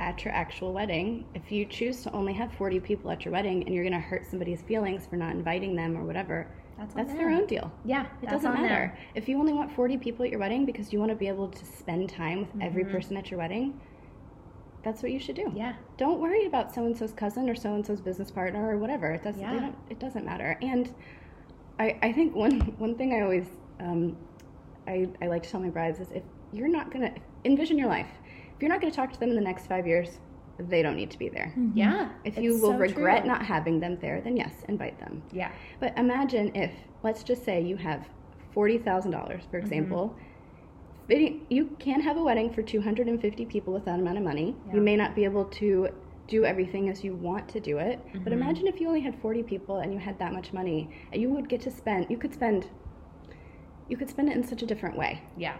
at your actual wedding, if you choose to only have 40 people at your wedding and you're going to hurt somebody's feelings for not inviting them or whatever, That's that's their own deal. Yeah, It doesn't them. matter. If you only want 40 people at your wedding because you want to be able to spend time with every Mm-hmm. person at your wedding, that's what you should do. Yeah. Don't worry about so and so's cousin or so and so's business partner or whatever. It doesn't. Yeah. don't- it doesn't matter. And I, I think one one thing I always um, I, I like to tell my brides is if you're not gonna envision your life, if you're not gonna talk to them in the next five years, they don't need to be there. Yeah. If you will so regret true. not having them there, then yes, invite them. Yeah. But imagine if, let's just say you have $40,000, Mm-hmm. for example. Fitting- You can have a wedding for 250 people with that amount of money. Yeah. You may not be able to do everything as you want to do it. But Mm-hmm. imagine if you only had 40 people and you had that much money. And you would get to spend, you could spend, you could spend it in such a different way. Yeah.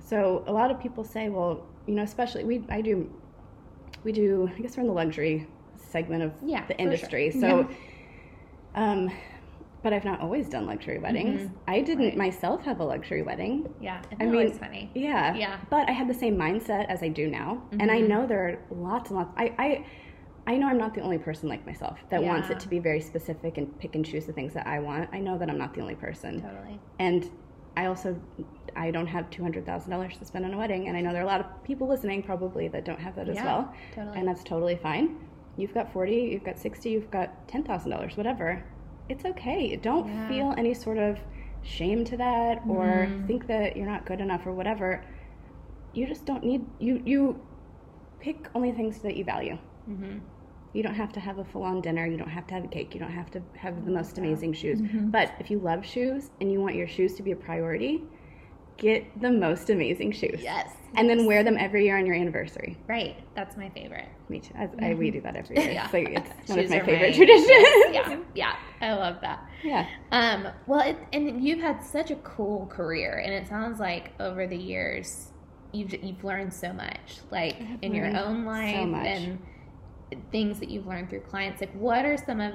So a lot of people say, well, you know, especially we, I do, we do. I guess we're in the luxury segment of Yeah, the industry. So, um, but I've not always done luxury weddings. Mm-hmm. I didn't Right. myself have a luxury wedding. Yeah. It's I mean, funny. Yeah, Yeah. But I had the same mindset as I do now, and I mm-hmm. know there are lots and lots. I, I, I know I'm not the only person like myself that wants it to be very specific and pick and choose the things that I want. I know that I'm not the only person. Totally. And I also I don't have two hundred thousand dollars to spend on a wedding, and I know there are a lot of people listening probably that don't have that as Yeah, well, totally. and that's totally fine. You've got forty, you've got sixty, you've got ten thousand dollars, whatever. It's okay. Don't Yeah. feel any sort of shame to that, or Mm-hmm. think that you're not good enough, or whatever. You just don't need you you pick only things that you value. Mm-hmm. You don't have to have a full on dinner. You don't have to have a cake. You don't have to have the most amazing shoes. But if you love shoes and you want your shoes to be a priority, get the most amazing shoes. Yes. And then wear them every year on your anniversary. Right. That's my favorite. Me too. I, I, we do that every year. Yeah. It's, like, it's one Shoes of my favorite my- traditions. Yeah. Yeah. I love that. yeah. Um, well, it, and you've had such a cool career, and it sounds like over the years you've you've learned so much, like in your own life so and things that you've learned through clients. Like, what are some of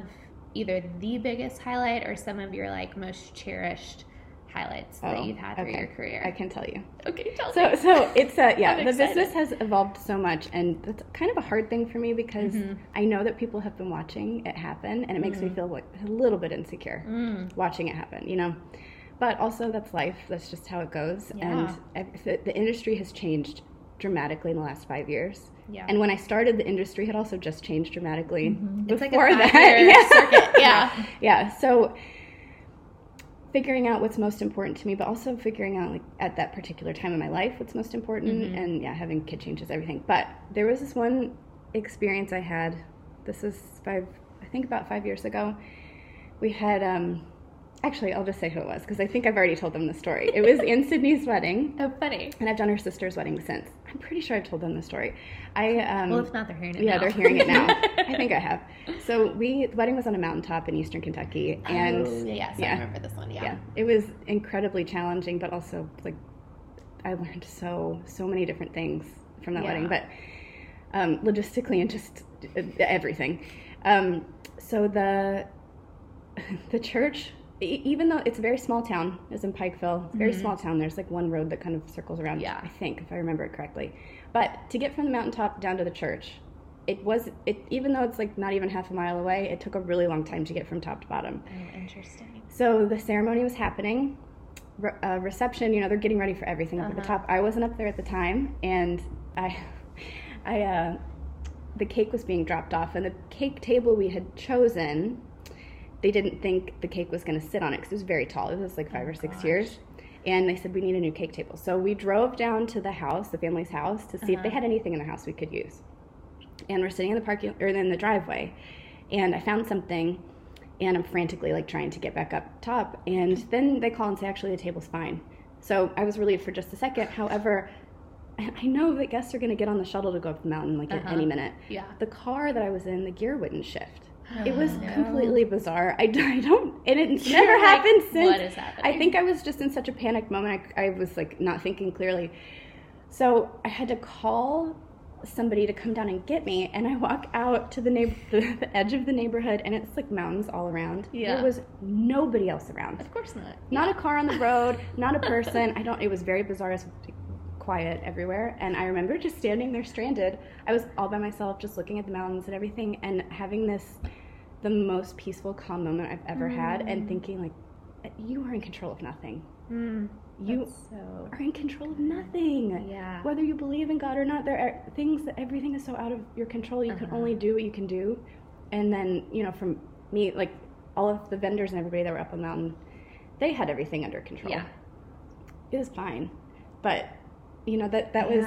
either the biggest highlight or some of your like most cherished highlights that Oh, you've had through your career? I can tell you. okay, tell So, me. so it's a, yeah, I'm the excited. business has evolved so much, and that's kind of a hard thing for me because Mhm. I know that people have been watching it happen, and it makes me feel like a little bit insecure Mm, watching it happen, you know. But also, that's life. That's just how it goes. Yeah. And the, the industry has changed dramatically in the last five years. yeah. And when I started, the industry had also just changed dramatically It's like a before that. five-year circuit. Yeah. yeah. So figuring out what's most important to me, but also figuring out like at that particular time in my life what's most important, Mhm. and yeah, having kid changes everything. But there was this one experience I had. This is five, I think about five years ago. We had. um Actually, I'll just say who it was because I think I've already told them the story. It was in Sydney's wedding, oh, funny. and I've done her sister's wedding since. I'm pretty sure I've told them the story. I um, Well, if not, they're hearing it yeah, now. they're hearing it now. I think I have. So we the wedding was on a mountaintop in eastern Kentucky, and oh, yes, I remember this one. Yeah. yeah, it was incredibly challenging, but also like I learned so so many different things from that Yeah. wedding, but um, logistically and just uh, everything. Um, so the the church, even though it's a very small town, it's in Pikeville, it's a very Mhm. small town. There's like one road that kind of circles around. Yeah. I think if I remember it correctly. But to get from the mountaintop down to the church, it was it even though it's like not even half a mile away, it took a really long time to get from top to bottom. Oh, interesting. So the ceremony was happening. Re- uh, reception, you know, they're getting ready for everything up at the Uh-huh. top. I wasn't up there at the time, and I, I, uh, the cake was being dropped off, and the cake table we had chosen, they didn't think the cake was going to sit on it because it was very tall. It was like five Oh, or six gosh. years. And they said we need a new cake table. So we drove down to the house, the family's house, to see if they Uh-huh. had anything in the house we could use. And we're sitting in the parking or in the driveway, and I found something, and I'm frantically like trying to get back up top. And then they call and say, actually, the table's fine. So I was relieved for just a second. However, I know that guests are going to get on the shuttle to go up the mountain like Uh-huh. any minute. Yeah. The car that I was in, the gear wouldn't shift. It was Oh, no. completely bizarre. I don't, and it's never like, happened since. What is happening? I think I was just in such a panic moment. I, I was like not thinking clearly. So I had to call somebody to come down and get me. And I walk out to the, neighbor, the, the edge of the neighborhood, and it's like mountains all around. Yeah. There was nobody else around. Of course not. Not a car on the road, not a person. I don't. It was very bizarre. It was quiet everywhere, and I remember just standing there stranded. I was all by myself, just looking at the mountains and everything, and having this the most peaceful, calm moment I've ever had, and thinking like, you are in control of nothing. Mm, You so. are in control of nothing. Yeah. Whether you believe in God or not, there are things that everything is so out of your control. You can Uh-huh. only do what you can do. And then, you know, from me, like all of the vendors and everybody that were up on the mountain, they had everything under control. Yeah. It was fine. But, you know, that that was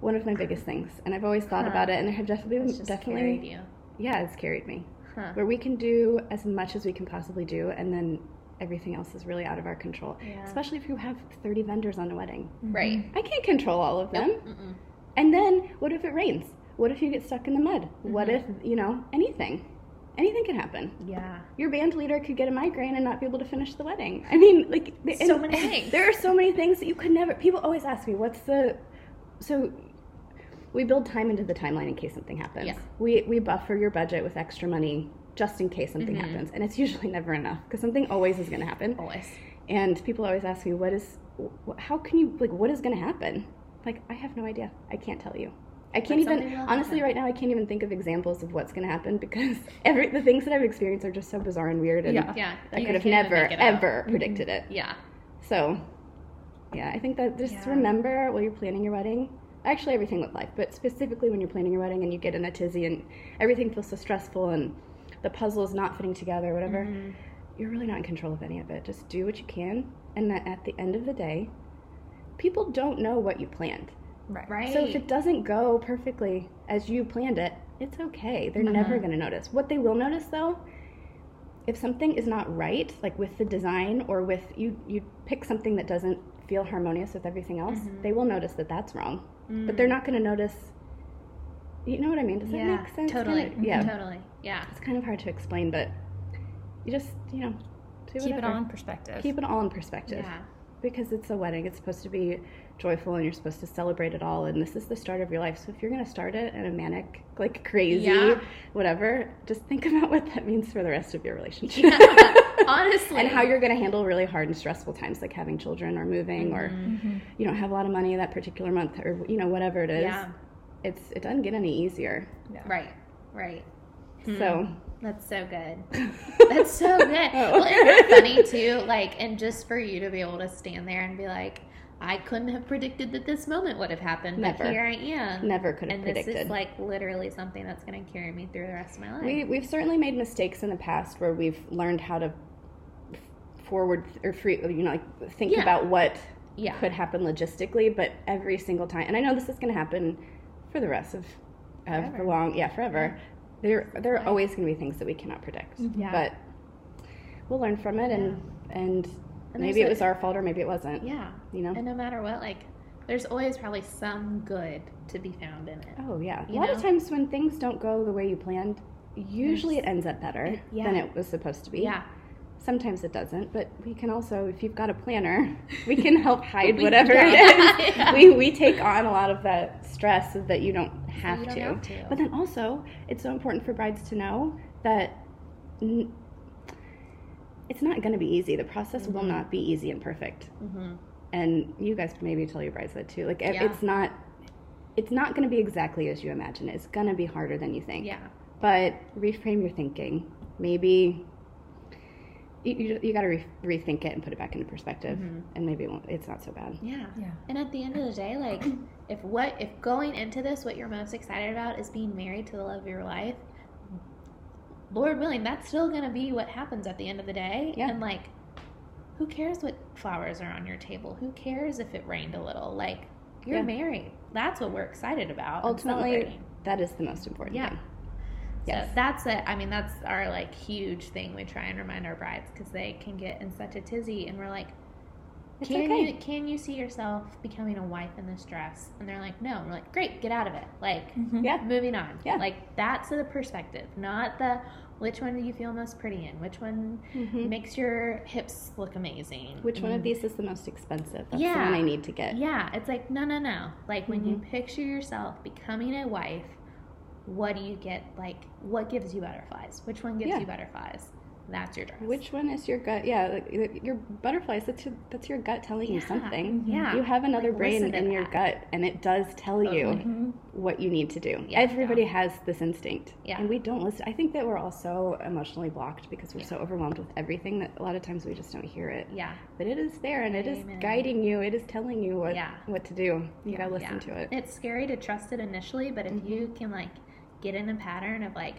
one of my biggest things. And I've always thought Huh. about it and there have definitely definitely you. yeah, it's carried me. Huh. Where we can do as much as we can possibly do and then everything else is really out of our control. Yeah. Especially if you have 30 vendors on a wedding. Right. I can't control all of them. Nope. And then what if it rains? What if you get stuck in the mud? What if, Mm-hmm. you know, anything? Anything can happen. Yeah. Your band leader could get a migraine and not be able to finish the wedding. I mean, like So many things. There are so many things that you could never. People always ask me, "What's the?" So we build time into the timeline in case something happens. Yeah. We we buffer your budget with extra money just in case something Mhm. happens, and it's usually never enough because something always is going to happen. Always. And people always ask me, "What is? How can you like? What is going to happen?" Like I have no idea. I can't tell you. I can't But even honestly happen. right now. I can't even think of examples of what's going to happen because every the things that I've experienced are just so bizarre and weird, and Yeah. Yeah. I could have never make it up. ever predicted it. Yeah. So, yeah, I think that just Yeah. remember while you're planning your wedding. Actually, everything with life, but specifically when you're planning your wedding and you get in a tizzy and everything feels so stressful and the puzzle is not fitting together, whatever. Mhm. You're really not in control of any of it. Just do what you can, and that at the end of the day, people don't know what you planned. Right. Right. So if it doesn't go perfectly as you planned it, it's okay. They're never going to notice. What they will notice though, if something is not right, like with the design or with you you pick something that doesn't feel harmonious with everything else, mm-hmm. they will notice that that's wrong. But they're mm. not going to notice you know what I mean? Does that make sense? totally. Kinda- yeah. Mm-hmm. Totally. Yeah. It's kind of hard to explain, but you just, you know, Keep it all in perspective. Keep it all in perspective Yeah. Because it's a wedding. It's supposed to be joyful and you're supposed to celebrate it all. And this is the start of your life. So if you're going to start it in a manic, like crazy, Yeah. whatever, just think about what that means for the rest of your relationship. Honestly. and how you're going to handle really hard and stressful times like having children or moving or mm-hmm. Mm-hmm. you don't have a lot of money that particular month or, you know, whatever it is. Yeah. It's, it doesn't get any easier. Right. Right. So hmm. That's so good. That's so good. Oh. Well, isn't it funny too? Like, and just for you to be able to stand there and be like, I couldn't have predicted that this moment would have happened, but Never. here I am. never could have and predicted. this is like literally something that's going to carry me through the rest of my life. We, we've certainly made mistakes in the past where we've learned how to forward or free, you know, like think Yeah. about what Yeah. could happen logistically, but every single time, and I know this is going to happen for the rest of, of the Forever. long, yeah, forever. There, there are always going to be things that we cannot predict, Yeah. but we'll learn from it, and and, And maybe it there's was a- our fault or maybe it wasn't. yeah. You know. And no matter what, like, there's always probably some good to be found in it. Oh yeah. A lot of times when things don't go the way you planned, usually it ends up better yeah. than it was supposed to be. Yeah. Sometimes it doesn't, but we can also, if you've got a planner, we can help hide We whatever can. it is. Yeah. We, we take on a lot of that stress so that you don't have, you don't to. have to. But then also, it's so important for brides to know that n- it's not going to be easy. The process will Mm-hmm. not be easy and perfect. And you guys maybe tell your brides that too. Like, Yeah. it's not. It's not going to be exactly as you imagine. It's going to be harder than you think Yeah. but reframe your thinking. Maybe you, you, you got to re- rethink it and put it back into perspective, mm-hmm. and maybe it won't, it's not so bad. Yeah. Yeah. And at the end of the day, like if what if going into this what you're most excited about is being married to the love of your life, Lord willing, that's still gonna be what happens at the end of the day. Yeah. And like who cares what flowers are on your table? Who cares if it rained a little? Like you're Yeah. married. That's what we're excited about. Ultimately, that is the most important Yeah. thing. So Yes. that's it. I mean, that's our like huge thing we try and remind our brides because they can get in such a tizzy, and we're like, It's can okay. you can you see yourself becoming a wife in this dress? And they're like, no. And we're like, great, get out of it. Like, Yeah. moving on. Yeah. Like that's the perspective, not the which one do you feel most pretty in? Which one Mhm. makes your hips look amazing? Which one of these is the most expensive? That's the Yeah. one I need to get. Yeah, it's like no, no, no. Like when you Mm-hmm. picture yourself becoming a wife, what do you get? Like what gives you butterflies? Which one gives Yeah. you butterflies? That's your dress. Which one is your gut? Yeah, like, your butterflies. That's your that's your gut telling you something. Yeah. you have another Like, brain in your that. gut, and it does tell you what you need to do. Yeah. Everybody has this instinct, Yeah. and we don't listen. I think that we're all so emotionally blocked because we're so overwhelmed with everything that a lot of times we just don't hear it. Yeah. But it is there, and it is Amen. guiding you. It is telling you what Yeah. what to do. You gotta listen Yeah. to it. It's scary to trust it initially, but if Mm-hmm. you can like get in a pattern of like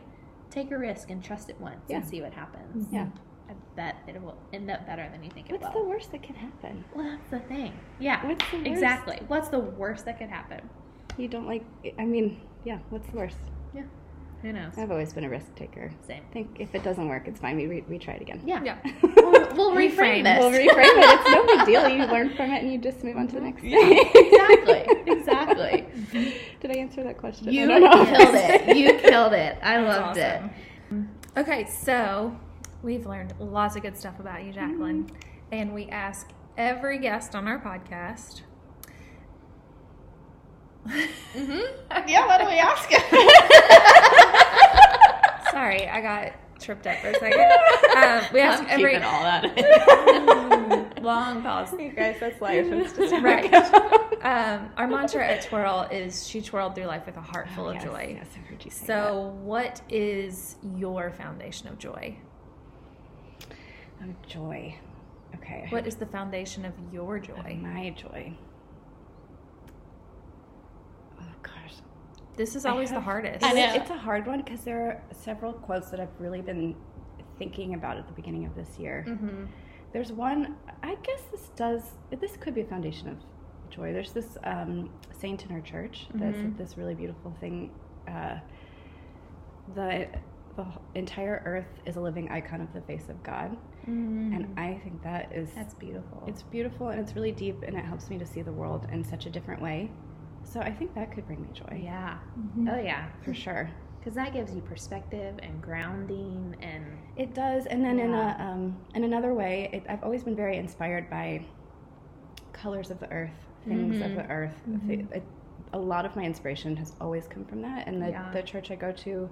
take a risk and trust it once Yeah. and see what happens. Mm-hmm. Yeah. I bet it will end up better than you think it What's will. the worst that can happen? well, that's the thing. Yeah. What's the worst? Exactly. What's the worst that could happen? You don't like. I mean, yeah. What's the worst? Yeah. Who knows? I've always been a risk taker. Same. I think if it doesn't work, it's fine. We re- retry it again. Yeah. Yeah. We'll, we'll reframe this. We'll reframe it. It's no big deal. You learn from it and you just move on to the next thing. exactly. Exactly. Did I answer that question? You I don't know. killed it. You killed it. I That's loved it. Okay, so we've learned lots of good stuff about you, Jacqueline, and we ask every guest on our podcast. Mhm. Yeah, why don't we ask Sorry, I got tripped up for a second. Um, we ask every all that. Long pause. You guys, that's life. It's just how Right. um, our mantra at Twirl is she twirled through life with a heart full of yes, joy. Yes, I heard you say So, what is your foundation of joy? that. Oh, joy. Okay. What is the foundation of your joy? my joy? Oh gosh. This is I always the hardest. I know. It's a hard one because there are several quotes that I've really been thinking about at the beginning of this year. Mm-hmm. There's one. I guess this does. This could be a foundation of joy. There's this um, saint in our church that's Mhm. this really beautiful thing. Uh, the the entire earth is a living icon of the face of God, and I think that is Mm-hmm. That's beautiful. it's beautiful and it's really deep, and it helps me to see the world in such a different way. So I think that could bring me joy Yeah. Mm-hmm. Oh yeah. for sure. Because that gives you perspective and grounding and It does, and then in a um, in another way, it, I've always been very inspired by colors of the earth, things of Mhm. the earth. Mhm. Th- it- a lot of my inspiration has always come from that, and the Yeah. the church I go to,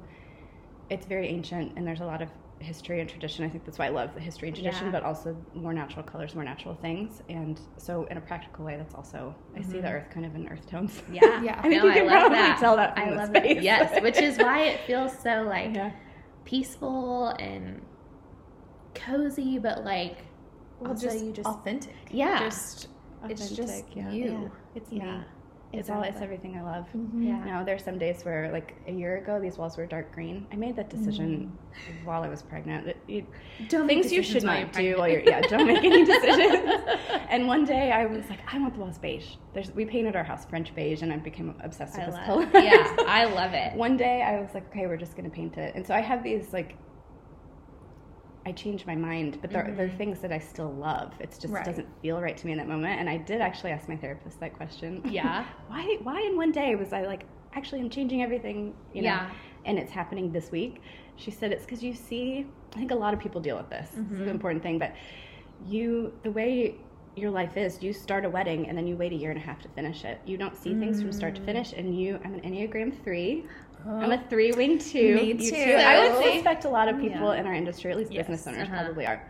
it's very ancient, and there's a lot of history and tradition. I think that's why I love the history and tradition, Yeah. but also more natural colors, more natural things. And so, in a practical way, that's also I see the Mhm. earth kind of in earth tones. yeah. Yeah. I think No, you can love probably that. tell that from I the love space. it. Yes, which is why it feels so like yeah. peaceful and cozy, but like well, also just, you just authentic. yeah, Just it's just Authentic, yeah. you. Yeah. It's yeah, me. It's all. It's everything I love. Mm-hmm. yeah. No, there's some days where, like a year ago, these walls were dark green. I made that decision mm-hmm. while I was pregnant. It- you- Don't things you should not do while you're yeah. Don't make any decisions. and one day I was like, I want the walls beige. There's we painted our house French beige, and I became obsessed I with this love. color. yeah, I love it. one day I was like, okay, we're just gonna paint it. And so I have these like. I changed my mind, but they're, they're Mhm. things that I still love. It's just Right. doesn't feel right to me in that moment. And I did actually ask my therapist that question. Yeah. why why in one day was I like actually I'm changing everything, you know, Yeah. and it's happening this week. She said it's because you see I think a lot of people deal with this. This is Mhm. the important thing, but you the way your life is, you start a wedding and then you wait a year and a half to finish it. You don't see things from start to finish and you I'm an Enneagram three. I'm a three wing two. Me You too. I would So- suspect a lot of people Yeah. in our industry, at least Yes. business owners Uh-huh. probably are.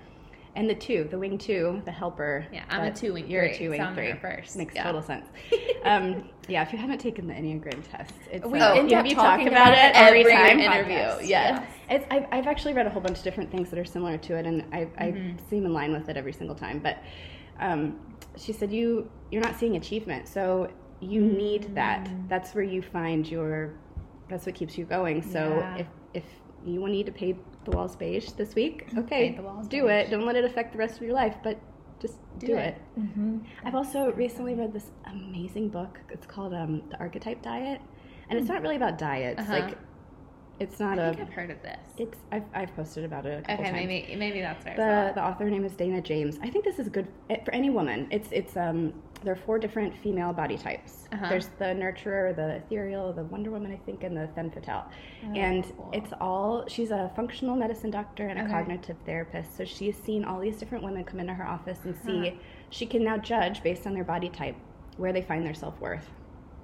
And the two, the wing two, the helper. Yeah, I'm a two wing You're three, a two wing so three. first. Makes Yeah. total sense. um, yeah, if you haven't taken the Enneagram test, it's We uh, end you, up you talking talk about, about it it every, every time. interview, podcast. yes. It's, I've, I've actually read a whole bunch of different things that are similar to it, and I, I Mhm. seem in line with it every single time. But um, she said you you're not seeing achievement, so you need that. Mm. That's where you find your. That's what keeps you going. So Yeah. if if you need to paint the walls beige this week, okay, Mm-hmm. Walls do beige. it. Don't let it affect the rest of your life, but just do, Do it. it. Mm-hmm. I've also recently read this amazing book. It's called um, The Archetype Diet, and it's not really about diets. Uh-huh. Like, it's not I a. think I've heard of this. It's I've, I've posted about it a couple okay, times. maybe maybe that's I The, the author name is Dana James. I think this is good eh, for any woman. It's it's um there are four different female body types. Uh-huh. There's the nurturer, the ethereal, the Wonder Woman, I think, and the femme fatale. and cool. it's all she's a functional medicine doctor and a Okay. cognitive therapist. So she's seen all these different women come into her office and see Huh. she can now judge based on their body type where they find their self worth.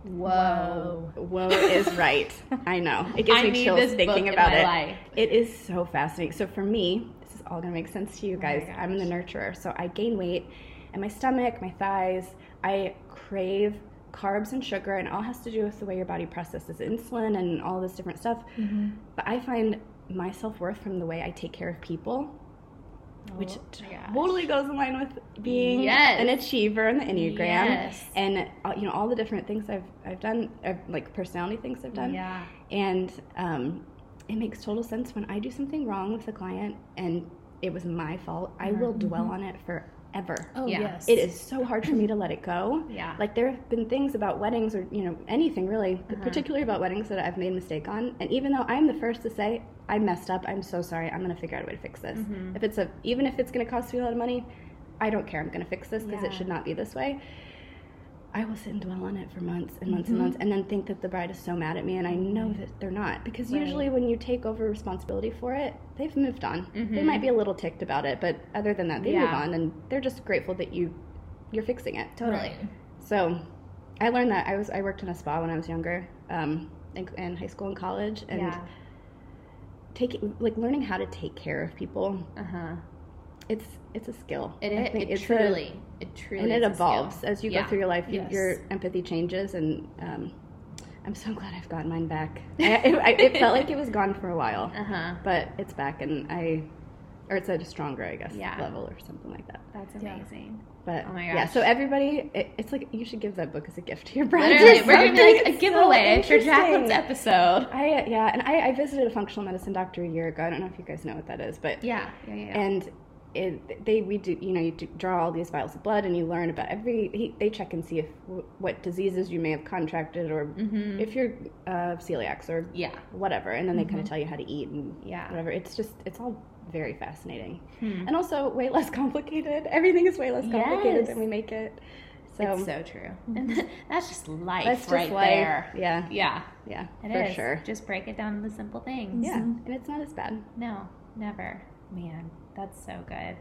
Whoa. Whoa is right. I know. It gives I me chills this thinking about it. life. It is so fascinating. So for me, this is all gonna make sense to you Oh guys. I'm the nurturer. So I gain weight and my stomach, my thighs, I crave carbs and sugar and all has to do with the way your body processes insulin and all this different stuff. Mm-hmm. But I find my self worth from the way I take care of people, which Oh totally goes in line with being Yes. an achiever in the Enneagram. Yes. And uh, you know all the different things I've I've done, uh, like personality things I've done, Yeah. and um, it makes total sense when I do something wrong with a client and it was my fault. I will dwell on it forever. Oh Yeah. yes. It is so hard for me to let it go. Yeah. Like there have been things about weddings or you know anything really, Uh-huh. particularly about weddings that I've made a mistake on. And even though I'm the first to say I messed up, I'm so sorry. I'm gonna figure out a way to fix this. Mhm. If it's a even if it's gonna cost me a lot of money, I don't care. I'm gonna fix this because Yeah. it should not be this way. I will sit and dwell on it for months and months Mhm. and months, and then think that the bride is so mad at me, and I know that they're not because usually when you take over responsibility for it, they've moved on. They Mhm. might be a little ticked about it, but other than that, they move on, and they're just grateful that you you're fixing it. Totally. Right. So, I learned that I was I worked in a spa when I was younger, um, in, in high school and college, and yeah. Taking like learning how to take care of people. Uh huh. It's it's a skill. It, I it, it's a- truly, it truly, and it is a skill. evolves as you Yeah. go through your life. Yes. Your empathy changes, and um, I'm so glad I've gotten mine back. I, it, I, it felt like it was gone for a while, Uh huh. but it's back, and I, or it's at a stronger, I guess, Yeah. level or something like that. That's Yeah. But Oh my yeah, so everybody, it, it's like you should give that book as a gift to your or we're be like a It's so giveaway for. Jacqueline's episode. I yeah, and I, I visited a functional medicine doctor a year ago. I don't know if you guys know what that is, but Yeah. Yeah. Yeah. and it, they we do you know you draw all these vials of blood and you learn about every he, they check and see if what diseases you may have contracted or Mm-hmm. if you're uh, celiacs or Yeah. whatever and then they kind of tell you how to eat and Yeah. whatever it's just it's all very fascinating Hmm. and also way less complicated everything is way less complicated Yes. than we make it so, it's so true. And that's just life that's just right life. there. yeah Yeah. yeah it for is. sure Just break it down to the simple things. yeah and it's not as bad No, never. Man, that's so good.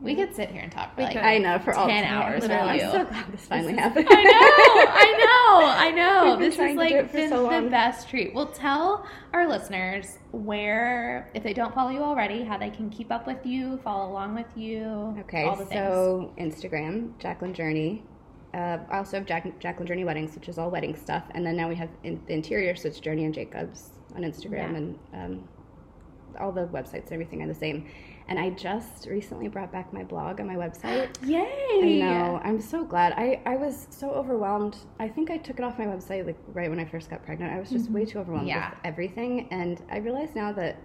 We could sit here and talk for like. I know for all 10 time. hours with I'm so glad this finally happened. I know, I know, I know. This is like it been so the best treat. Well, tell our listeners where, if they don't follow you already, how they can keep up with you, follow along with you. Okay, all the things. so Instagram, Jacqueline Journey. Uh, I also have Jack- Jacqueline Journey Weddings, which is all wedding stuff, and then now we have in- the interior, so it's Journey and Jacobs on Instagram, Yeah. and um, all the websites and everything are the same. And I just recently brought back my blog on my website. Yay! I know. I'm so glad. I, I was so overwhelmed. I think I took it off my website like right when I first got pregnant. I was just way too overwhelmed Mm-hmm. Yeah. with everything, and I realize now that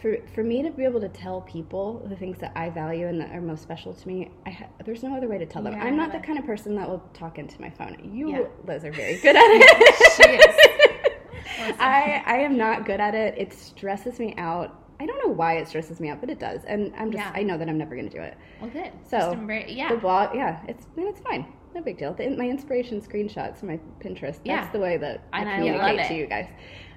for for me to be able to tell people the things that I value and that are most special to me, I ha- there's no other way to tell them. Yeah, I'm not the kind of person that will talk into my phone. You, Yeah. Liz, are very good at it. She is. I I am not good at it. It stresses me out. I don't know why it stresses me out, but it does, and I'm just Yeah. I know that I'm never going to do it. Well, good. So, Just embrace- yeah. The blog, yeah, it's I mean, it's fine. No big deal. The, my inspiration screenshots, my Pinterest. That's Yeah. the way that I And I communicate love to it. you guys.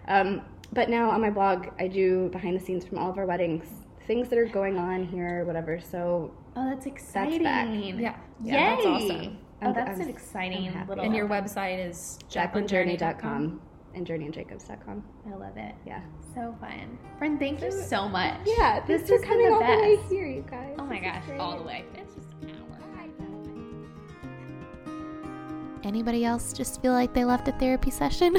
Um, but now on my blog, I do behind the scenes from all of our weddings, things that are going on here, whatever. So oh, that's exciting. back. Yeah. Yay! That's awesome. Oh, I'm- that's I'm- an exciting I'm little. And your website is JacquelineJourney.com and JourneyandJacobs.com. I love it. Yeah. So fun, friend. Thank you so much. Yeah, this thanks has for coming the all the way best. here, you guys. Oh my This gosh, all the way. It's just an hour. Anybody else just feel like they left a therapy session?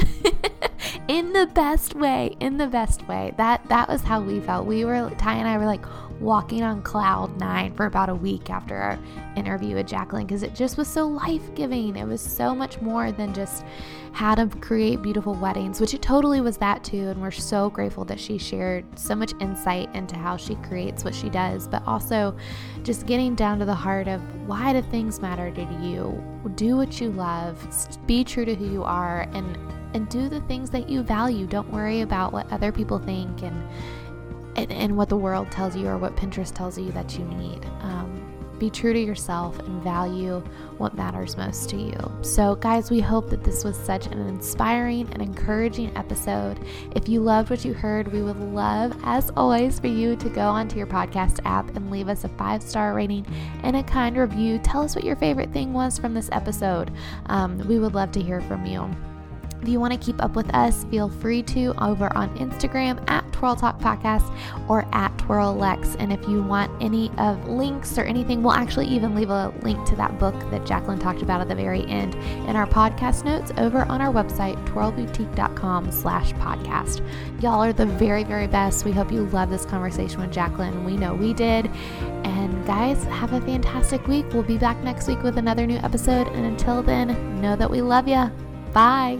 in the best way, in the best way. That that was how we felt. We were Ty and I were like walking on cloud nine for about a week after our interview with Jacqueline because it just was so life giving. It was so much more than just how to create beautiful weddings, which it totally was that too. And we're so grateful that she shared so much insight into how she creates what she does, but also just getting down to the heart of why do things matter to you? Do what you love, be true to who you are, and and do the things that you value. Don't worry about what other people think and and, and what the world tells you or what Pinterest tells you that you need. Um, be true to yourself and value what matters most to you. So, guys, we hope that this was such an inspiring and encouraging episode. If you loved what you heard, we would love, as always, for you to go onto your podcast app and leave us a five star rating and a kind review. Tell us what your favorite thing was from this episode. Um, we would love to hear from you. If you want to keep up with us, feel free to over on Instagram at Twirl Talk Podcast or at Twirl Lex. And if you want any of links or anything, we'll actually even leave a link to that book that Jacqueline talked about at the very end in our podcast notes over on our website, twirlboutique.com slash podcast. Y'all are the very, very best. We hope you love this conversation with Jacqueline. We know we did. And guys, have a fantastic week. We'll be back next week with another new episode. And until then, know that we love you. Bye.